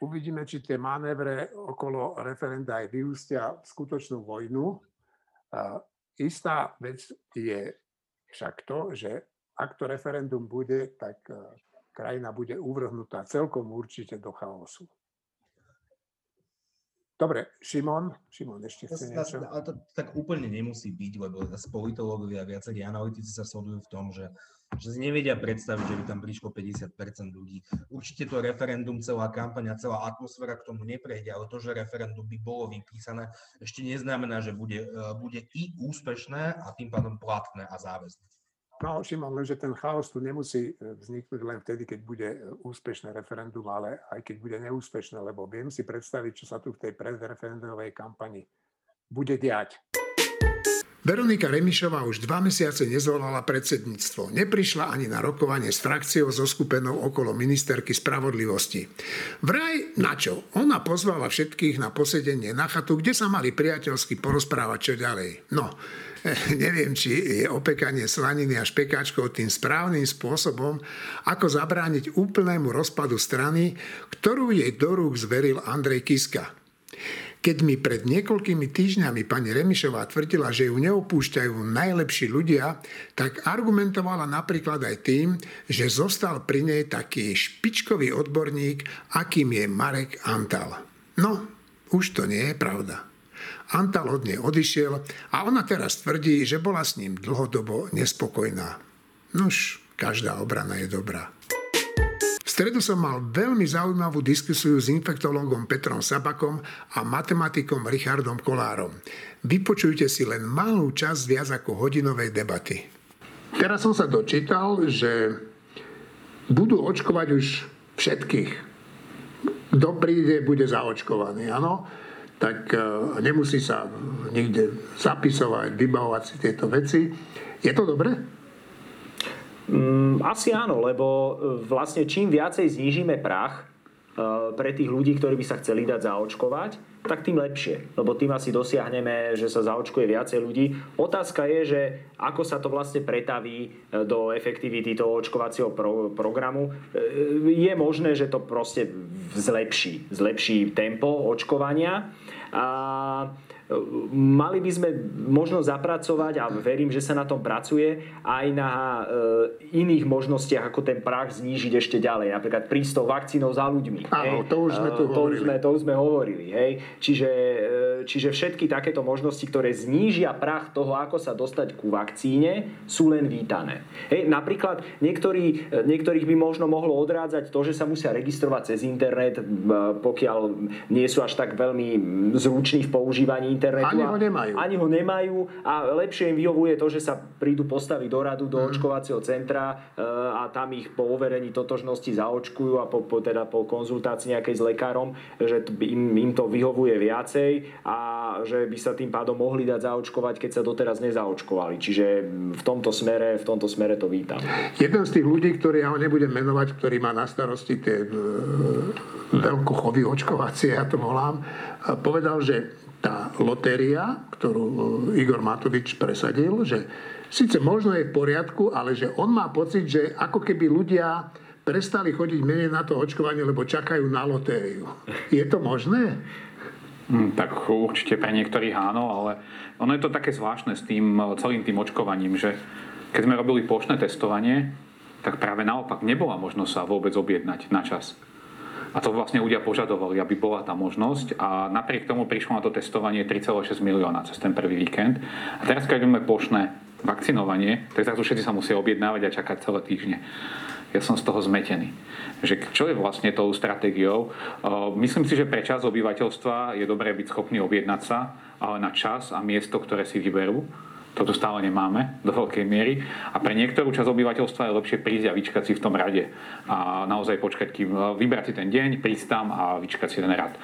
Uvidíme, či tie manévre okolo referenda aj vyústia v skutočnú vojnu istá vec je však to, že ak to referendum bude, tak krajina bude uvrhnutá celkom určite do chaosu. Dobre, Šimon, Šimon ešte chce niečo? Ale to tak úplne nemusí byť, lebo politológovia a viacerí analytici sa shodujú v tom, že, že si nevedia predstaviť, že by tam prišlo 50% ľudí. Určite to referendum, celá kampaň a celá atmosféra k tomu neprejde, ale to, že referendum by bolo vypísané, ešte neznamená, že bude, e, bude i úspešné a tým pádom platné a záväzné. No, Šimon, lenže ten chaos tu nemusí e, vzniknúť len vtedy, keď bude e, úspešné referendum, ale aj keď bude neúspešné, lebo viem si predstaviť, čo sa tu v tej predreferendovej kampani bude diať. Veronika Remišová už dva mesiace nezvolala predsedníctvo. Neprišla ani na rokovanie s frakciou so skupenou okolo ministerky spravodlivosti. Vraj na čo? Ona pozvala všetkých na posedenie na chatu, kde sa mali priateľsky porozprávať čo ďalej. No, <laughs> neviem, či je opekanie slaniny a špekáčkov tým správnym spôsobom, ako zabrániť úplnému rozpadu strany, ktorú jej do rúk zveril Andrej Kiska. Keď mi pred niekoľkými týždňami pani Remišová tvrdila, že ju neopúšťajú najlepší ľudia, tak argumentovala napríklad aj tým, že zostal pri nej taký špičkový odborník, akým je Marek Antal. No, už to nie je pravda. Antal od nej odišiel a ona teraz tvrdí, že bola s ním dlhodobo nespokojná. Nuž, každá obrana je dobrá. V stredu som mal veľmi zaujímavú diskusiu s infektológom Petrom Sabakom a matematikom Richardom Kolárom. Vypočujte si len malú časť viac ako hodinovej debaty. Teraz som sa dočítal, že budú očkovať už všetkých. Kto príde, bude zaočkovaný, áno? Tak e, nemusí sa nikde zapisovať, vybavovať si tieto veci. Je to dobré? Mm, asi áno, lebo e, vlastne čím viacej znížime prach pre tých ľudí, ktorí by sa chceli dať zaočkovať, tak tým lepšie, lebo tým asi dosiahneme, že sa zaočkuje viacej ľudí. Otázka je, že ako sa to vlastne pretaví do efektivity toho očkovacieho pro- programu. Je možné, že to proste zlepší, zlepší tempo očkovania a mali by sme možno zapracovať, a verím, že sa na tom pracuje, aj na e, iných možnostiach, ako ten prach znížiť ešte ďalej. Napríklad prísť tou vakcínou za ľuďmi. Áno, to už sme tu to hovorili. Už sme, to už sme hovorili. Hej. Čiže e, čiže všetky takéto možnosti, ktoré znížia prach toho, ako sa dostať ku vakcíne, sú len vítané. Hej, napríklad niektorí, niektorých by možno mohlo odrádzať to, že sa musia registrovať cez internet, pokiaľ nie sú až tak veľmi zruční v používaní internetu. Ani ho nemajú. Ani ho nemajú a lepšie im vyhovuje to, že sa prídu postaviť do radu do mm. očkovacieho centra a tam ich po overení totožnosti zaočkujú a po, po, teda po konzultácii nejakej s lekárom, že im, im to vyhovuje viacej a že by sa tým pádom mohli dať zaočkovať, keď sa doteraz nezaočkovali. Čiže v tomto smere, v tomto smere to vítam. Jeden z tých ľudí, ktorý ja ho nebudem menovať, ktorý má na starosti tie e, veľkochovy očkovacie, ja to volám, povedal, že tá lotéria, ktorú e, Igor Matovič presadil, že síce možno je v poriadku, ale že on má pocit, že ako keby ľudia prestali chodiť menej na to očkovanie, lebo čakajú na lotériu. Je to možné? Hm, tak určite pre niektorých áno, ale ono je to také zvláštne s tým celým tým očkovaním, že keď sme robili plošné testovanie, tak práve naopak nebola možnosť sa vôbec objednať na čas. A to vlastne ľudia požadovali, aby bola tá možnosť a napriek tomu prišlo na to testovanie 3,6 milióna cez ten prvý víkend. A teraz, keď máme plošné vakcinovanie, tak zrazu všetci sa musia objednávať a čakať celé týždne ja som z toho zmetený. Že čo je vlastne tou stratégiou? Myslím si, že pre čas obyvateľstva je dobré byť schopný objednať sa, ale na čas a miesto, ktoré si vyberú toto stále nemáme do veľkej miery. A pre niektorú časť obyvateľstva je lepšie prísť a vyčkať si v tom rade. A naozaj počkať, kým vybrať si ten deň, prísť tam a vyčkať si ten rad.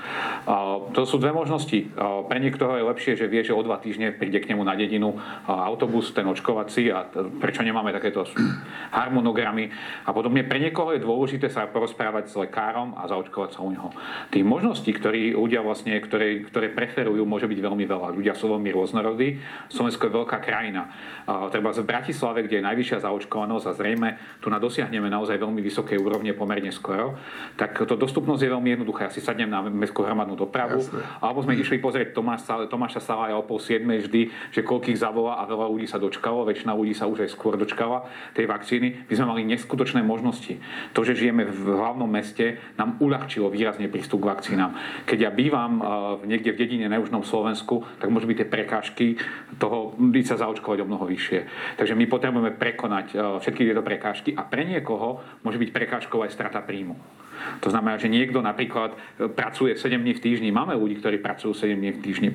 To sú dve možnosti. Pre niektorého je lepšie, že vie, že o dva týždne príde k nemu na dedinu autobus, ten očkovací a prečo nemáme takéto <clears throat> harmonogramy a podobne. Pre niekoho je dôležité sa porozprávať s lekárom a zaočkovať sa u neho. Tých možností, ktoré ľudia vlastne, ktoré, ktoré preferujú, môže byť veľmi veľa. Ľudia sú veľmi rôznorodí. Slovensko je veľká krajina. Treba v Bratislave, kde je najvyššia zaočkovanosť a zrejme tu na dosiahneme naozaj veľmi vysoké úrovne pomerne skoro, tak to dostupnosť je veľmi jednoduchá. Ja si sadnem na mestskú hromadnú dopravu, Jasne. alebo sme išli pozrieť Tomáš, Tomáša Salaja o pol 7 vždy, že koľkých zavolá a veľa ľudí sa dočkalo, väčšina ľudí sa už aj skôr dočkala tej vakcíny. My sme mali neskutočné možnosti. To, že žijeme v hlavnom meste, nám uľahčilo výrazne prístup k vakcínám. Keď ja bývam niekde v dedine na južnom Slovensku, tak môžu byť tie prekážky toho sa zaočkovať o mnoho vyššie. Takže my potrebujeme prekonať e, všetky tieto prekážky a pre niekoho môže byť prekážkou aj strata príjmu. To znamená, že niekto napríklad e, pracuje 7 dní v týždni, máme ľudí, ktorí pracujú 7 dní v týždni,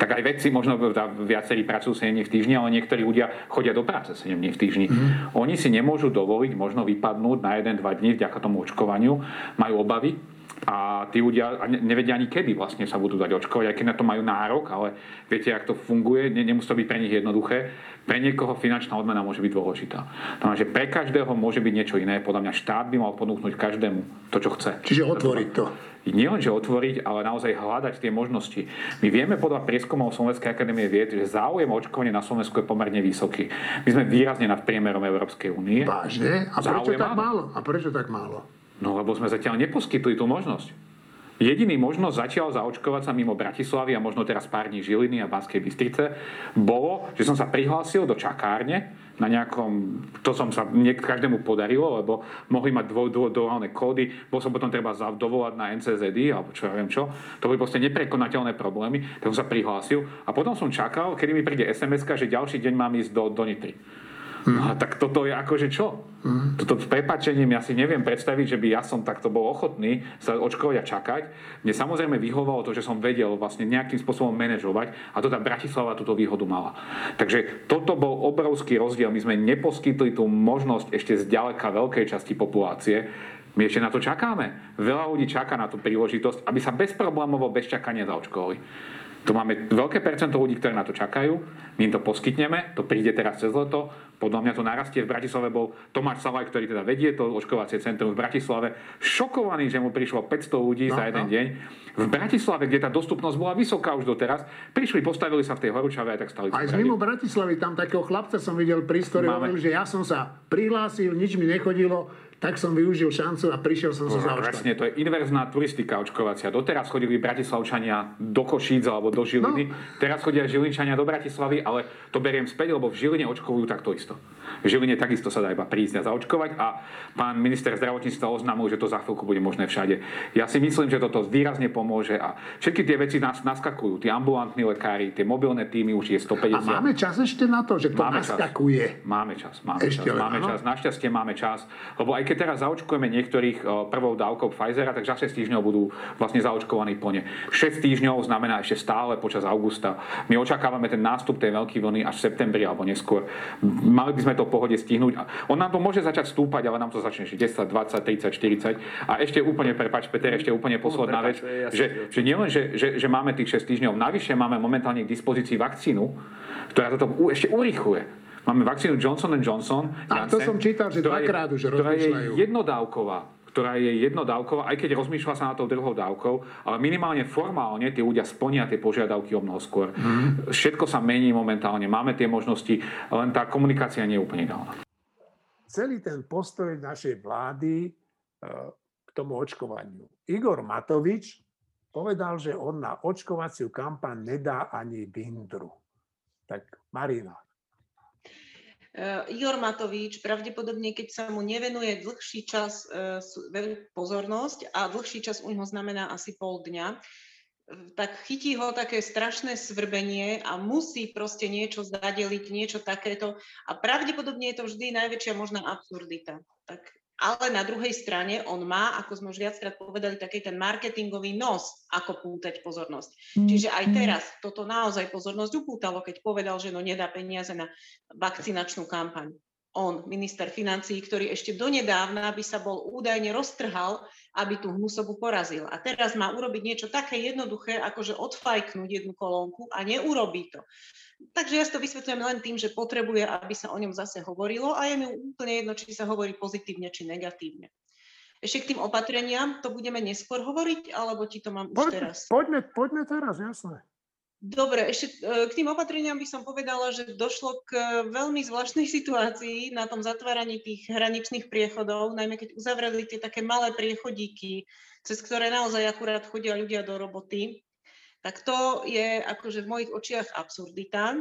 tak aj vedci možno viacerí pracujú 7 dní v týždni, ale niektorí ľudia chodia do práce 7 dní v týždni. Mm. Oni si nemôžu dovoliť možno vypadnúť na 1-2 dní vďaka tomu očkovaniu, majú obavy, a tí ľudia nevedia ani kedy vlastne sa budú dať očkovať, aj keď na to majú nárok, ale viete, ak to funguje, nemusí to byť pre nich jednoduché. Pre niekoho finančná odmena môže byť dôležitá. Znamená, že pre každého môže byť niečo iné. Podľa mňa štát by mal ponúknuť každému to, čo chce. Čiže otvoriť to. Nie len, že otvoriť, ale naozaj hľadať tie možnosti. My vieme podľa prieskumov Slovenskej akadémie vied, že záujem o očkovanie na Slovensku je pomerne vysoký. My sme výrazne nad priemerom Európskej únie. Vážne? A prečo záujem tak málo? A prečo tak málo? No lebo sme zatiaľ neposkytli tú možnosť. Jediný možnosť zatiaľ zaočkovať sa mimo Bratislavy a možno teraz pár dní Žiliny a Banskej Bystrice bolo, že som sa prihlásil do čakárne na nejakom, to som sa niek- každému podarilo, lebo mohli mať dvo, kódy, bol som potom treba dovolať na NCZD alebo čo ja viem čo. To boli proste neprekonateľné problémy, tak som sa prihlásil a potom som čakal, kedy mi príde sms že ďalší deň mám ísť do, do Nitry. No a tak toto je akože čo? Mm. Toto s prepačením ja si neviem predstaviť, že by ja som takto bol ochotný sa očkovať a čakať. Mne samozrejme vyhovalo to, že som vedel vlastne nejakým spôsobom manažovať a to tá Bratislava túto výhodu mala. Takže toto bol obrovský rozdiel. My sme neposkytli tú možnosť ešte zďaleka veľkej časti populácie, my ešte na to čakáme. Veľa ľudí čaká na tú príležitosť, aby sa bezproblémovo, bez čakania zaočkovali. Tu máme veľké percento ľudí, ktorí na to čakajú, my im to poskytneme, to príde teraz cez leto, podľa mňa to narastie. V Bratislave bol Tomáš Salaj, ktorý teda vedie to očkovacie centrum v Bratislave, šokovaný, že mu prišlo 500 ľudí no, za jeden no. deň. V Bratislave, kde tá dostupnosť bola vysoká už doteraz, prišli, postavili sa v tej horúčave a tak stali. Aj z mimo Bratislavy, tam takého chlapca som videl pri ktorý že ja som sa prihlásil, nič mi nechodilo, tak som využil šancu a prišiel som sa zaočkovať. Presne, to je inverzná turistika očkovacia. Doteraz chodili Bratislavčania do Košíc alebo do Žiliny, no. teraz chodia Žilinčania do Bratislavy, ale to beriem späť, lebo v Žiline očkovujú takto isto. V Žiline takisto sa dá iba prísť a zaočkovať a pán minister zdravotníctva oznámil, že to za chvíľku bude možné všade. Ja si myslím, že toto výrazne pomôže a všetky tie veci nás naskakujú. Tí ambulantní lekári, tie mobilné týmy už je 150. A máme čas ešte na to, že to máme naskakuje? Čas. Máme čas, máme ešte čas, máme čas. Našťastie máme čas, lebo aj keď teraz zaočkujeme niektorých prvou dávkou Pfizera, tak za 6 týždňov budú vlastne zaočkovaní plne. 6 týždňov znamená ešte stále počas augusta. My očakávame ten nástup tej veľkej vlny až v septembri alebo neskôr. Mali by sme to v pohode stihnúť. On nám to môže začať stúpať, ale nám to začne 10, 20, 30, 40. A ešte úplne, prepač Peter, ešte úplne posledná vec, že, že nielen, že, že, že máme tých 6 týždňov, navyše máme momentálne k dispozícii vakcínu, ktorá toto ešte urychluje. Máme vakcínu Johnson Johnson. A to som čítal, že dvakrát už Ktorá je jednodávková ktorá je jednodávková, aj keď rozmýšľa sa na to druhou dávkou, ale minimálne formálne tí ľudia splnia tie požiadavky o mnoho skôr. Mm. Všetko sa mení momentálne, máme tie možnosti, len tá komunikácia nie je úplne ideálna. Celý ten postoj našej vlády e, k tomu očkovaniu. Igor Matovič povedal, že on na očkovaciu kampaň nedá ani bindru. Tak Marina, Igor Matovič pravdepodobne, keď sa mu nevenuje dlhší čas uh, pozornosť a dlhší čas u neho znamená asi pol dňa, tak chytí ho také strašné svrbenie a musí proste niečo zadeliť, niečo takéto. A pravdepodobne je to vždy najväčšia možná absurdita. Tak ale na druhej strane on má, ako sme už viackrát povedali, taký ten marketingový nos, ako pútať pozornosť. Mm. Čiže aj teraz toto naozaj pozornosť upútalo, keď povedal, že no nedá peniaze na vakcinačnú kampaň. On, minister financí, ktorý ešte donedávna by sa bol údajne roztrhal, aby tú hnusobu porazil. A teraz má urobiť niečo také jednoduché, ako že odfajknúť jednu kolónku a neurobí to. Takže ja to vysvetľujem len tým, že potrebuje, aby sa o ňom zase hovorilo a je mi úplne jedno, či sa hovorí pozitívne, či negatívne. Ešte k tým opatreniam, to budeme neskôr hovoriť, alebo ti to mám už teraz? Poďme, poďme teraz, jasné. Dobre, ešte e, k tým opatreniam by som povedala, že došlo k veľmi zvláštnej <laughs> situácii na tom zatváraní tých hraničných priechodov, najmä keď uzavreli tie také malé priechodíky, cez ktoré naozaj akurát chodia ľudia do roboty tak to je akože v mojich očiach absurdita.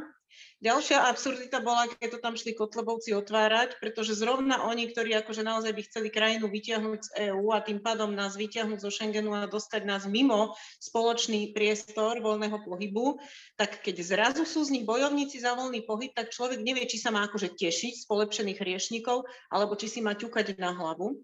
Ďalšia absurdita bola, keď to tam šli Kotlebovci otvárať, pretože zrovna oni, ktorí akože naozaj by chceli krajinu vyťahnuť z EÚ a tým pádom nás vyťahnuť zo Schengenu a dostať nás mimo spoločný priestor voľného pohybu, tak keď zrazu sú z nich bojovníci za voľný pohyb, tak človek nevie, či sa má akože tešiť z polepšených riešnikov, alebo či si má ťukať na hlavu.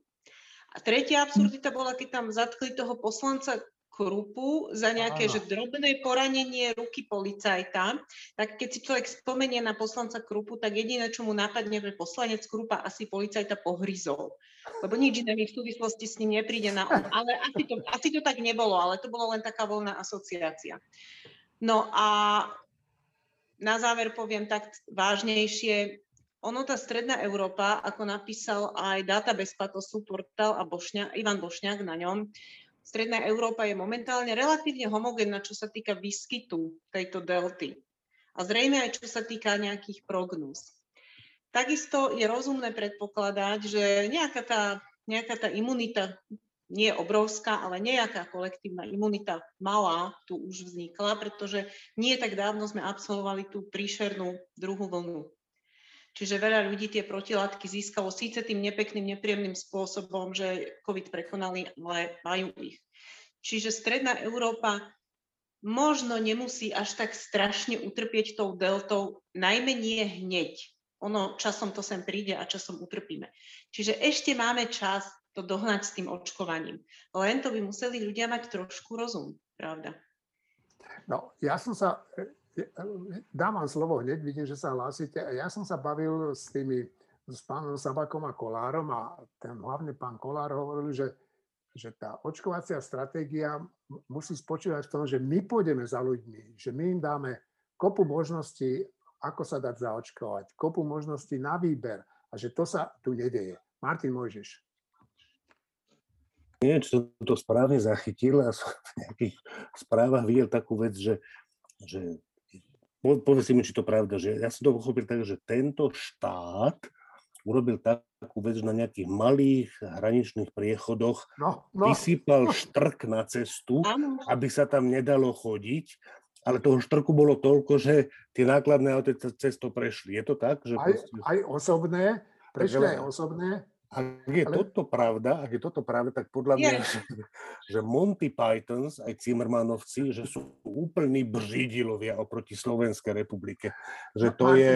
A tretia absurdita bola, keď tam zatkli toho poslanca Krupu za nejaké že drobné poranenie ruky policajta, tak keď si človek spomenie na poslanca Krupu, tak jediné, čo mu napadne, že poslanec Krupa asi policajta pohryzol. Lebo nič iné mi v súvislosti s ním nepríde na um. Ale asi to, asi to tak nebolo, ale to bolo len taká voľná asociácia. No a na záver poviem tak vážnejšie, ono tá stredná Európa, ako napísal aj Data bez patosu, portál a Bošňa, Ivan Bošňák na ňom, Stredná Európa je momentálne relatívne homogénna, čo sa týka výskytu tejto delty. A zrejme aj čo sa týka nejakých prognóz. Takisto je rozumné predpokladať, že nejaká tá, nejaká tá imunita nie obrovská, ale nejaká kolektívna imunita malá tu už vznikla, pretože nie tak dávno sme absolvovali tú príšernú druhú vlnu. Čiže veľa ľudí tie protilátky získalo síce tým nepekným, nepríjemným spôsobom, že COVID prekonali, ale majú ich. Čiže Stredná Európa možno nemusí až tak strašne utrpieť tou deltou, najmä nie hneď. Ono časom to sem príde a časom utrpíme. Čiže ešte máme čas to dohnať s tým očkovaním. Len to by museli ľudia mať trošku rozum, pravda? No, ja som sa Dám vám slovo hneď, vidím, že sa hlásite. Ja som sa bavil s tými, s pánom Sabakom a Kolárom a ten hlavne pán Kolár hovoril, že, že tá očkovacia stratégia musí spočívať v tom, že my pôjdeme za ľuďmi, že my im dáme kopu možností, ako sa dať zaočkovať, kopu možností na výber a že to sa tu nedeje. Martin Mojžiš. Nie, či som to správne zachytil a som <laughs> v nejakých správach videl takú vec, že, že povedz mi, či to pravda, že ja som to pochopil tak, že tento štát urobil takú vec na nejakých malých hraničných priechodoch, No, no, vysypal <laughs> štrk na cestu, aby sa tam nedalo chodiť, ale toho štrku bolo toľko, že tie nákladné auta cez cesto prešli. Je to tak? Že aj, proste, aj osobné, prešli aj osobné. Ak je ale- toto pravda, ak je toto pravda, tak podľa mňa, Je. že, že Monty Pythons, aj Zimmermanovci, že sú úplní bržidilovia oproti Slovenskej republike. Že to je,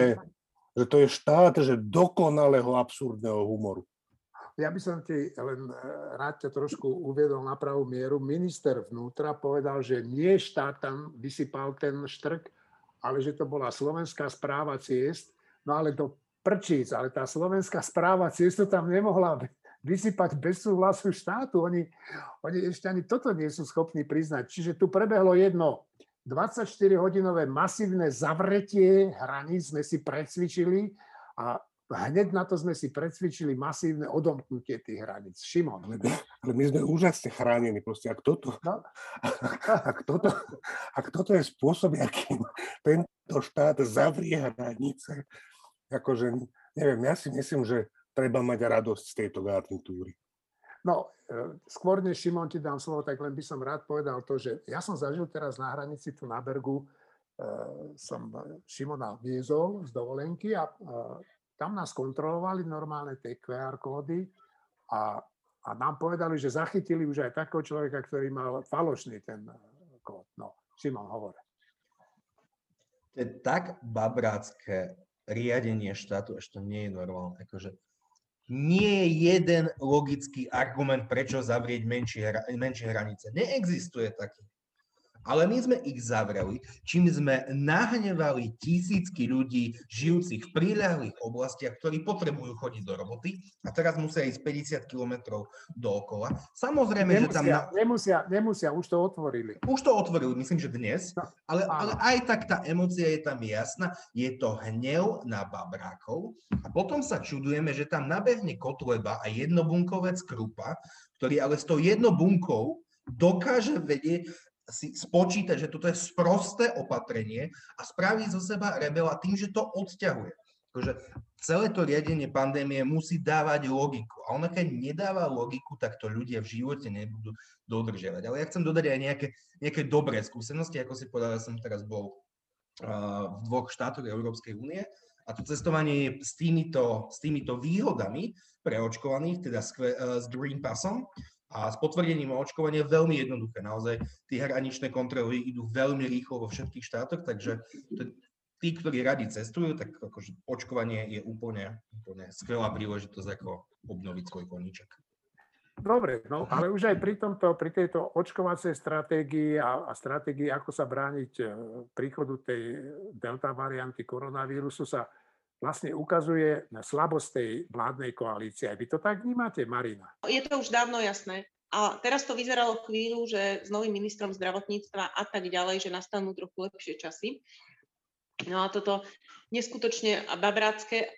že to je štát že dokonalého absurdného humoru. Ja by som ti len eh, rád ťa trošku uviedol na pravú mieru. Minister vnútra povedal, že nie štát tam vysypal ten štrk, ale že to bola slovenská správa ciest. No ale do prčíc, ale tá slovenská správa ciest to tam nemohla vysypať bez súhlasu štátu. Oni, oni ešte ani toto nie sú schopní priznať. Čiže tu prebehlo jedno 24-hodinové masívne zavretie hraníc sme si precvičili a hneď na to sme si precvičili masívne odomknutie tých hraníc. Šimon. Ale my, ale my sme úžasne chránení. Proste, ak, toto, No. <laughs> ak, toto, ak toto je spôsob, akým tento štát zavrie hranice, akože, neviem, ja si myslím, že treba mať radosť z tejto garnitúry. No, e, skôr než Šimon ti dám slovo, tak len by som rád povedal to, že ja som zažil teraz na hranici tu na Bergu, e, som Šimona viezol z dovolenky a e, tam nás kontrolovali normálne tie QR kódy a, a nám povedali, že zachytili už aj takého človeka, ktorý mal falošný ten kód. No, Šimon, hovor. To je tak babrácké riadenie štátu, to nie je normálne. Akože nie je jeden logický argument, prečo zavrieť menšie, menšie hranice. Neexistuje taký. Ale my sme ich zavreli, čím sme nahnevali tisícky ľudí žijúcich v príľahlých oblastiach, ktorí potrebujú chodiť do roboty a teraz musia ísť 50 kilometrov dookola. Samozrejme, že tam... Nemusia, Na... nemusia, nemusia, už to otvorili. Už to otvorili, myslím, že dnes, No, ale, ale aj tak tá emócia je tam jasná, je to hnev na babrákov a potom sa čudujeme, že tam nabehne Kotleba a jednobunkovec Krupa, ktorý ale s tou jednobunkou dokáže vedieť, si spočítať, že toto je sprosté opatrenie a spraví zo seba rebela tým, že to odťahuje. Akože celé to riadenie pandémie musí dávať logiku. A ono keď nedáva logiku, tak to ľudia v živote nebudú dodržiavať. Ale ja chcem dodať aj nejaké, nejaké dobré skúsenosti. Ako si povedal, ja som teraz bol v dvoch štátoch Európskej únie a to cestovanie je s týmito, s týmito výhodami pre očkovaných, teda s Green Passom a s potvrdením o očkovanie je veľmi jednoduché. Naozaj tie hraničné kontroly idú veľmi rýchlo vo všetkých štátoch, takže tí, ktorí radi cestujú, tak akože očkovanie je úplne, úplne skvelá príležitosť, ako obnoviť svoj koníček. Dobre, no ale už aj pri, tomto, pri tejto očkovacej stratégii a, a stratégii, ako sa brániť e, príchodu tej delta varianty koronavírusu sa vlastne ukazuje na slabosť tej vládnej koalície. Aj vy to tak vnímate, Marina? Je to už dávno jasné. A teraz to vyzeralo chvíľu, že s novým ministrom zdravotníctva a tak ďalej, že nastanú trochu lepšie časy. No a toto neskutočne babrácké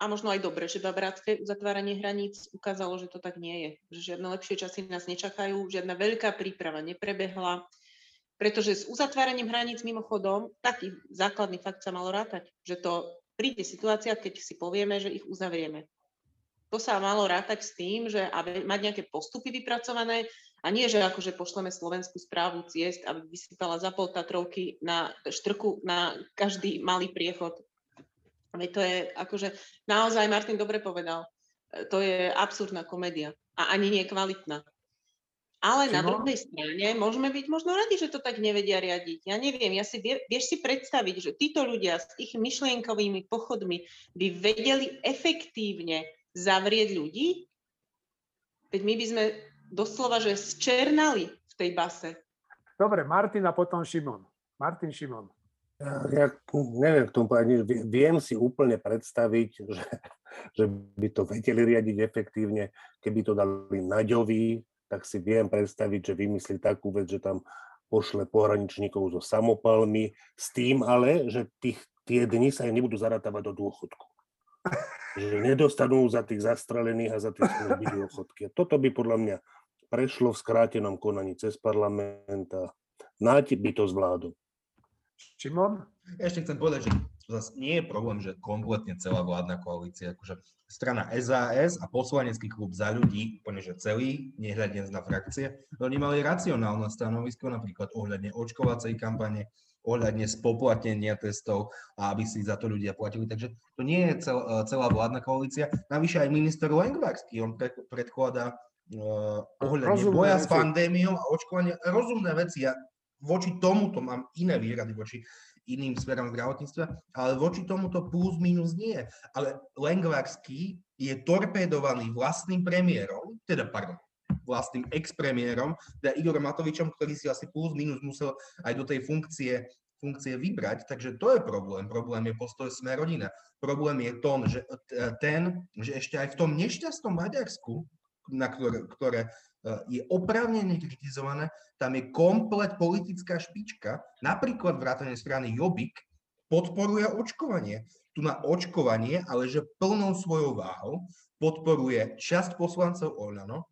a možno aj dobre, že babrácké uzatváranie hraníc ukázalo, že to tak nie je. Že žiadne lepšie časy nás nečakajú, žiadna veľká príprava neprebehla, pretože s uzatváraním hraníc mimochodom taký základný fakt sa malo rátať, že to príde situácia, keď si povieme, že ich uzavrieme. To sa malo rátať s tým, že aby mať nejaké postupy vypracované a nie, že akože pošleme slovenskú správu ciest, aby vysypala za pol Tatrovky na štrku na každý malý priechod. To je akože, naozaj Martin dobre povedal, e, to je absurdná komédia a ani nie kvalitná. Ale na Čino? druhej strane môžeme byť možno radi, že to tak nevedia riadiť. Ja neviem, ja si vie, vieš si predstaviť, že títo ľudia s ich myšlienkovými pochodmi by vedeli efektívne zavrieť ľudí? Veď my by sme doslova, že zčernali v tej base. Dobre, Martin a potom Šimon. Martin Šimon. Ja, ja neviem k tomu povedať Viem si úplne predstaviť, že, že by to vedeli riadiť efektívne, keby to dali Naďovi, tak si viem predstaviť, že vymyslí takú vec, že tam pošle pohraničníkov so samopalmi, s tým ale, že tých, tie dni sa im nebudú zarátavať do dôchodku. <laughs> Že nedostanú za tých zastrelených a za tie služby dôchodky. Toto by podľa mňa prešlo v skrátenom konaní cez parlament a Náti by to zvládol. Šimon? Ešte chcem povedať, že zase nie je problém, že kompletne celá vládna koalícia, akože strana SAS a poslanecký klub za ľudí, úplne že celý, nehľadne na frakcie, oni mali racionálne stanovisko napríklad ohľadne očkovacej kampane, ohľadne spoplatnenia testov a aby si za to ľudia platili. Takže to nie je cel, celá vládna koalícia. Navyše aj minister Lengvarský, on predkladá uh, ohľadne rozumné boja veci. s pandémiou a očkovania rozumné veci. Ja voči tomuto mám iné výhrady, voči iným smerom zdravotníctva, ale voči tomuto plus minus nie. Ale Lengvarský je torpédovaný vlastným premiérom, teda pardon, vlastným ex-premiérom, teda Igor Matovičom, ktorý si asi plus minus musel aj do tej funkcie, funkcie vybrať. Takže to je problém. Problém je postoj sme rodina. Problém je tom, že ten, že ešte aj v tom nešťastnom Maďarsku, na ktoré, ktoré je oprávnene kritizované, tam je komplet politická špička, napríklad vrátane strany Jobbik, podporuje očkovanie. Tu na očkovanie, ale že plnou svojou váhou podporuje časť poslancov Olano,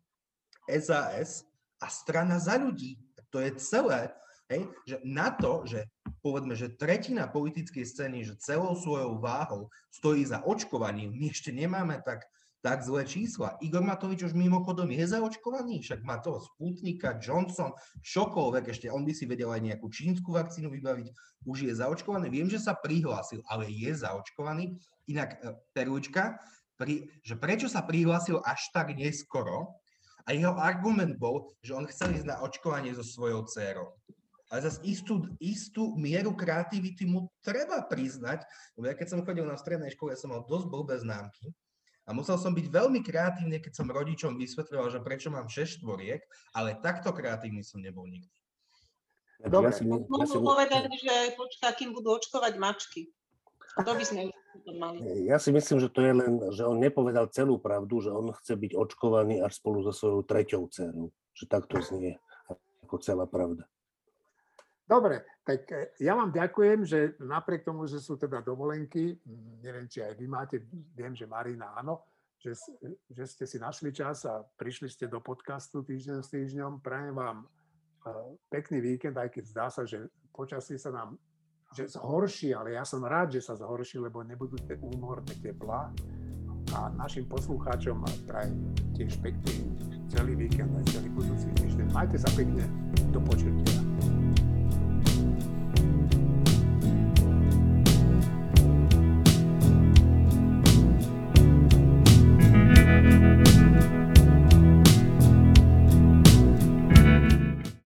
SAS a strana za ľudí. To je celé. Hej, že na to, že povedzme, že tretina politickej scény, že celou svojou váhou stojí za očkovaním, my ešte nemáme tak tak zlé čísla. Igor Matovič už mimochodom je zaočkovaný, však má toho Sputnika, Johnson, čokoľvek, ešte on by si vedel aj nejakú čínsku vakcínu vybaviť, už je zaočkovaný. Viem, že sa prihlásil, ale je zaočkovaný. Inak e, Perlička, pri, že prečo sa prihlásil až tak neskoro, a jeho argument bol, že on chcel ísť na očkovanie so svojou dcerou. Ale zase istú, istú mieru kreativity mu treba priznať, lebo ja keď som chodil na strednej škole, ja som mal dosť blbé známky, a musel som byť veľmi kreatívny, keď som rodičom vysvetľoval, že prečo mám 6 štvoriek, ale takto kreatívny som nebol nikdy. Dobre, ja si, ja si... povedať, že počká, kým budú očkovať mačky. To by sme mali. Ja si myslím, že to je len, že on nepovedal celú pravdu, že on chce byť očkovaný až spolu so svojou treťou dcerou. Že takto znie ako celá pravda. Dobre, tak e, ja vám ďakujem, že napriek tomu, že sú teda dovolenky, neviem, či aj vy máte, viem, že Marina áno, že, že ste si našli čas a prišli ste do podcastu týždeň s týždňom. Prajem vám e, pekný víkend, aj keď zdá sa, že počasie sa nám že zhorší, ale ja som rád, že sa zhorší, lebo nebudú tie úmorné teplá. A našim poslucháčom prajem tiež pekný celý víkend aj celý budúci týždeň. Majte sa pekne, do počutia.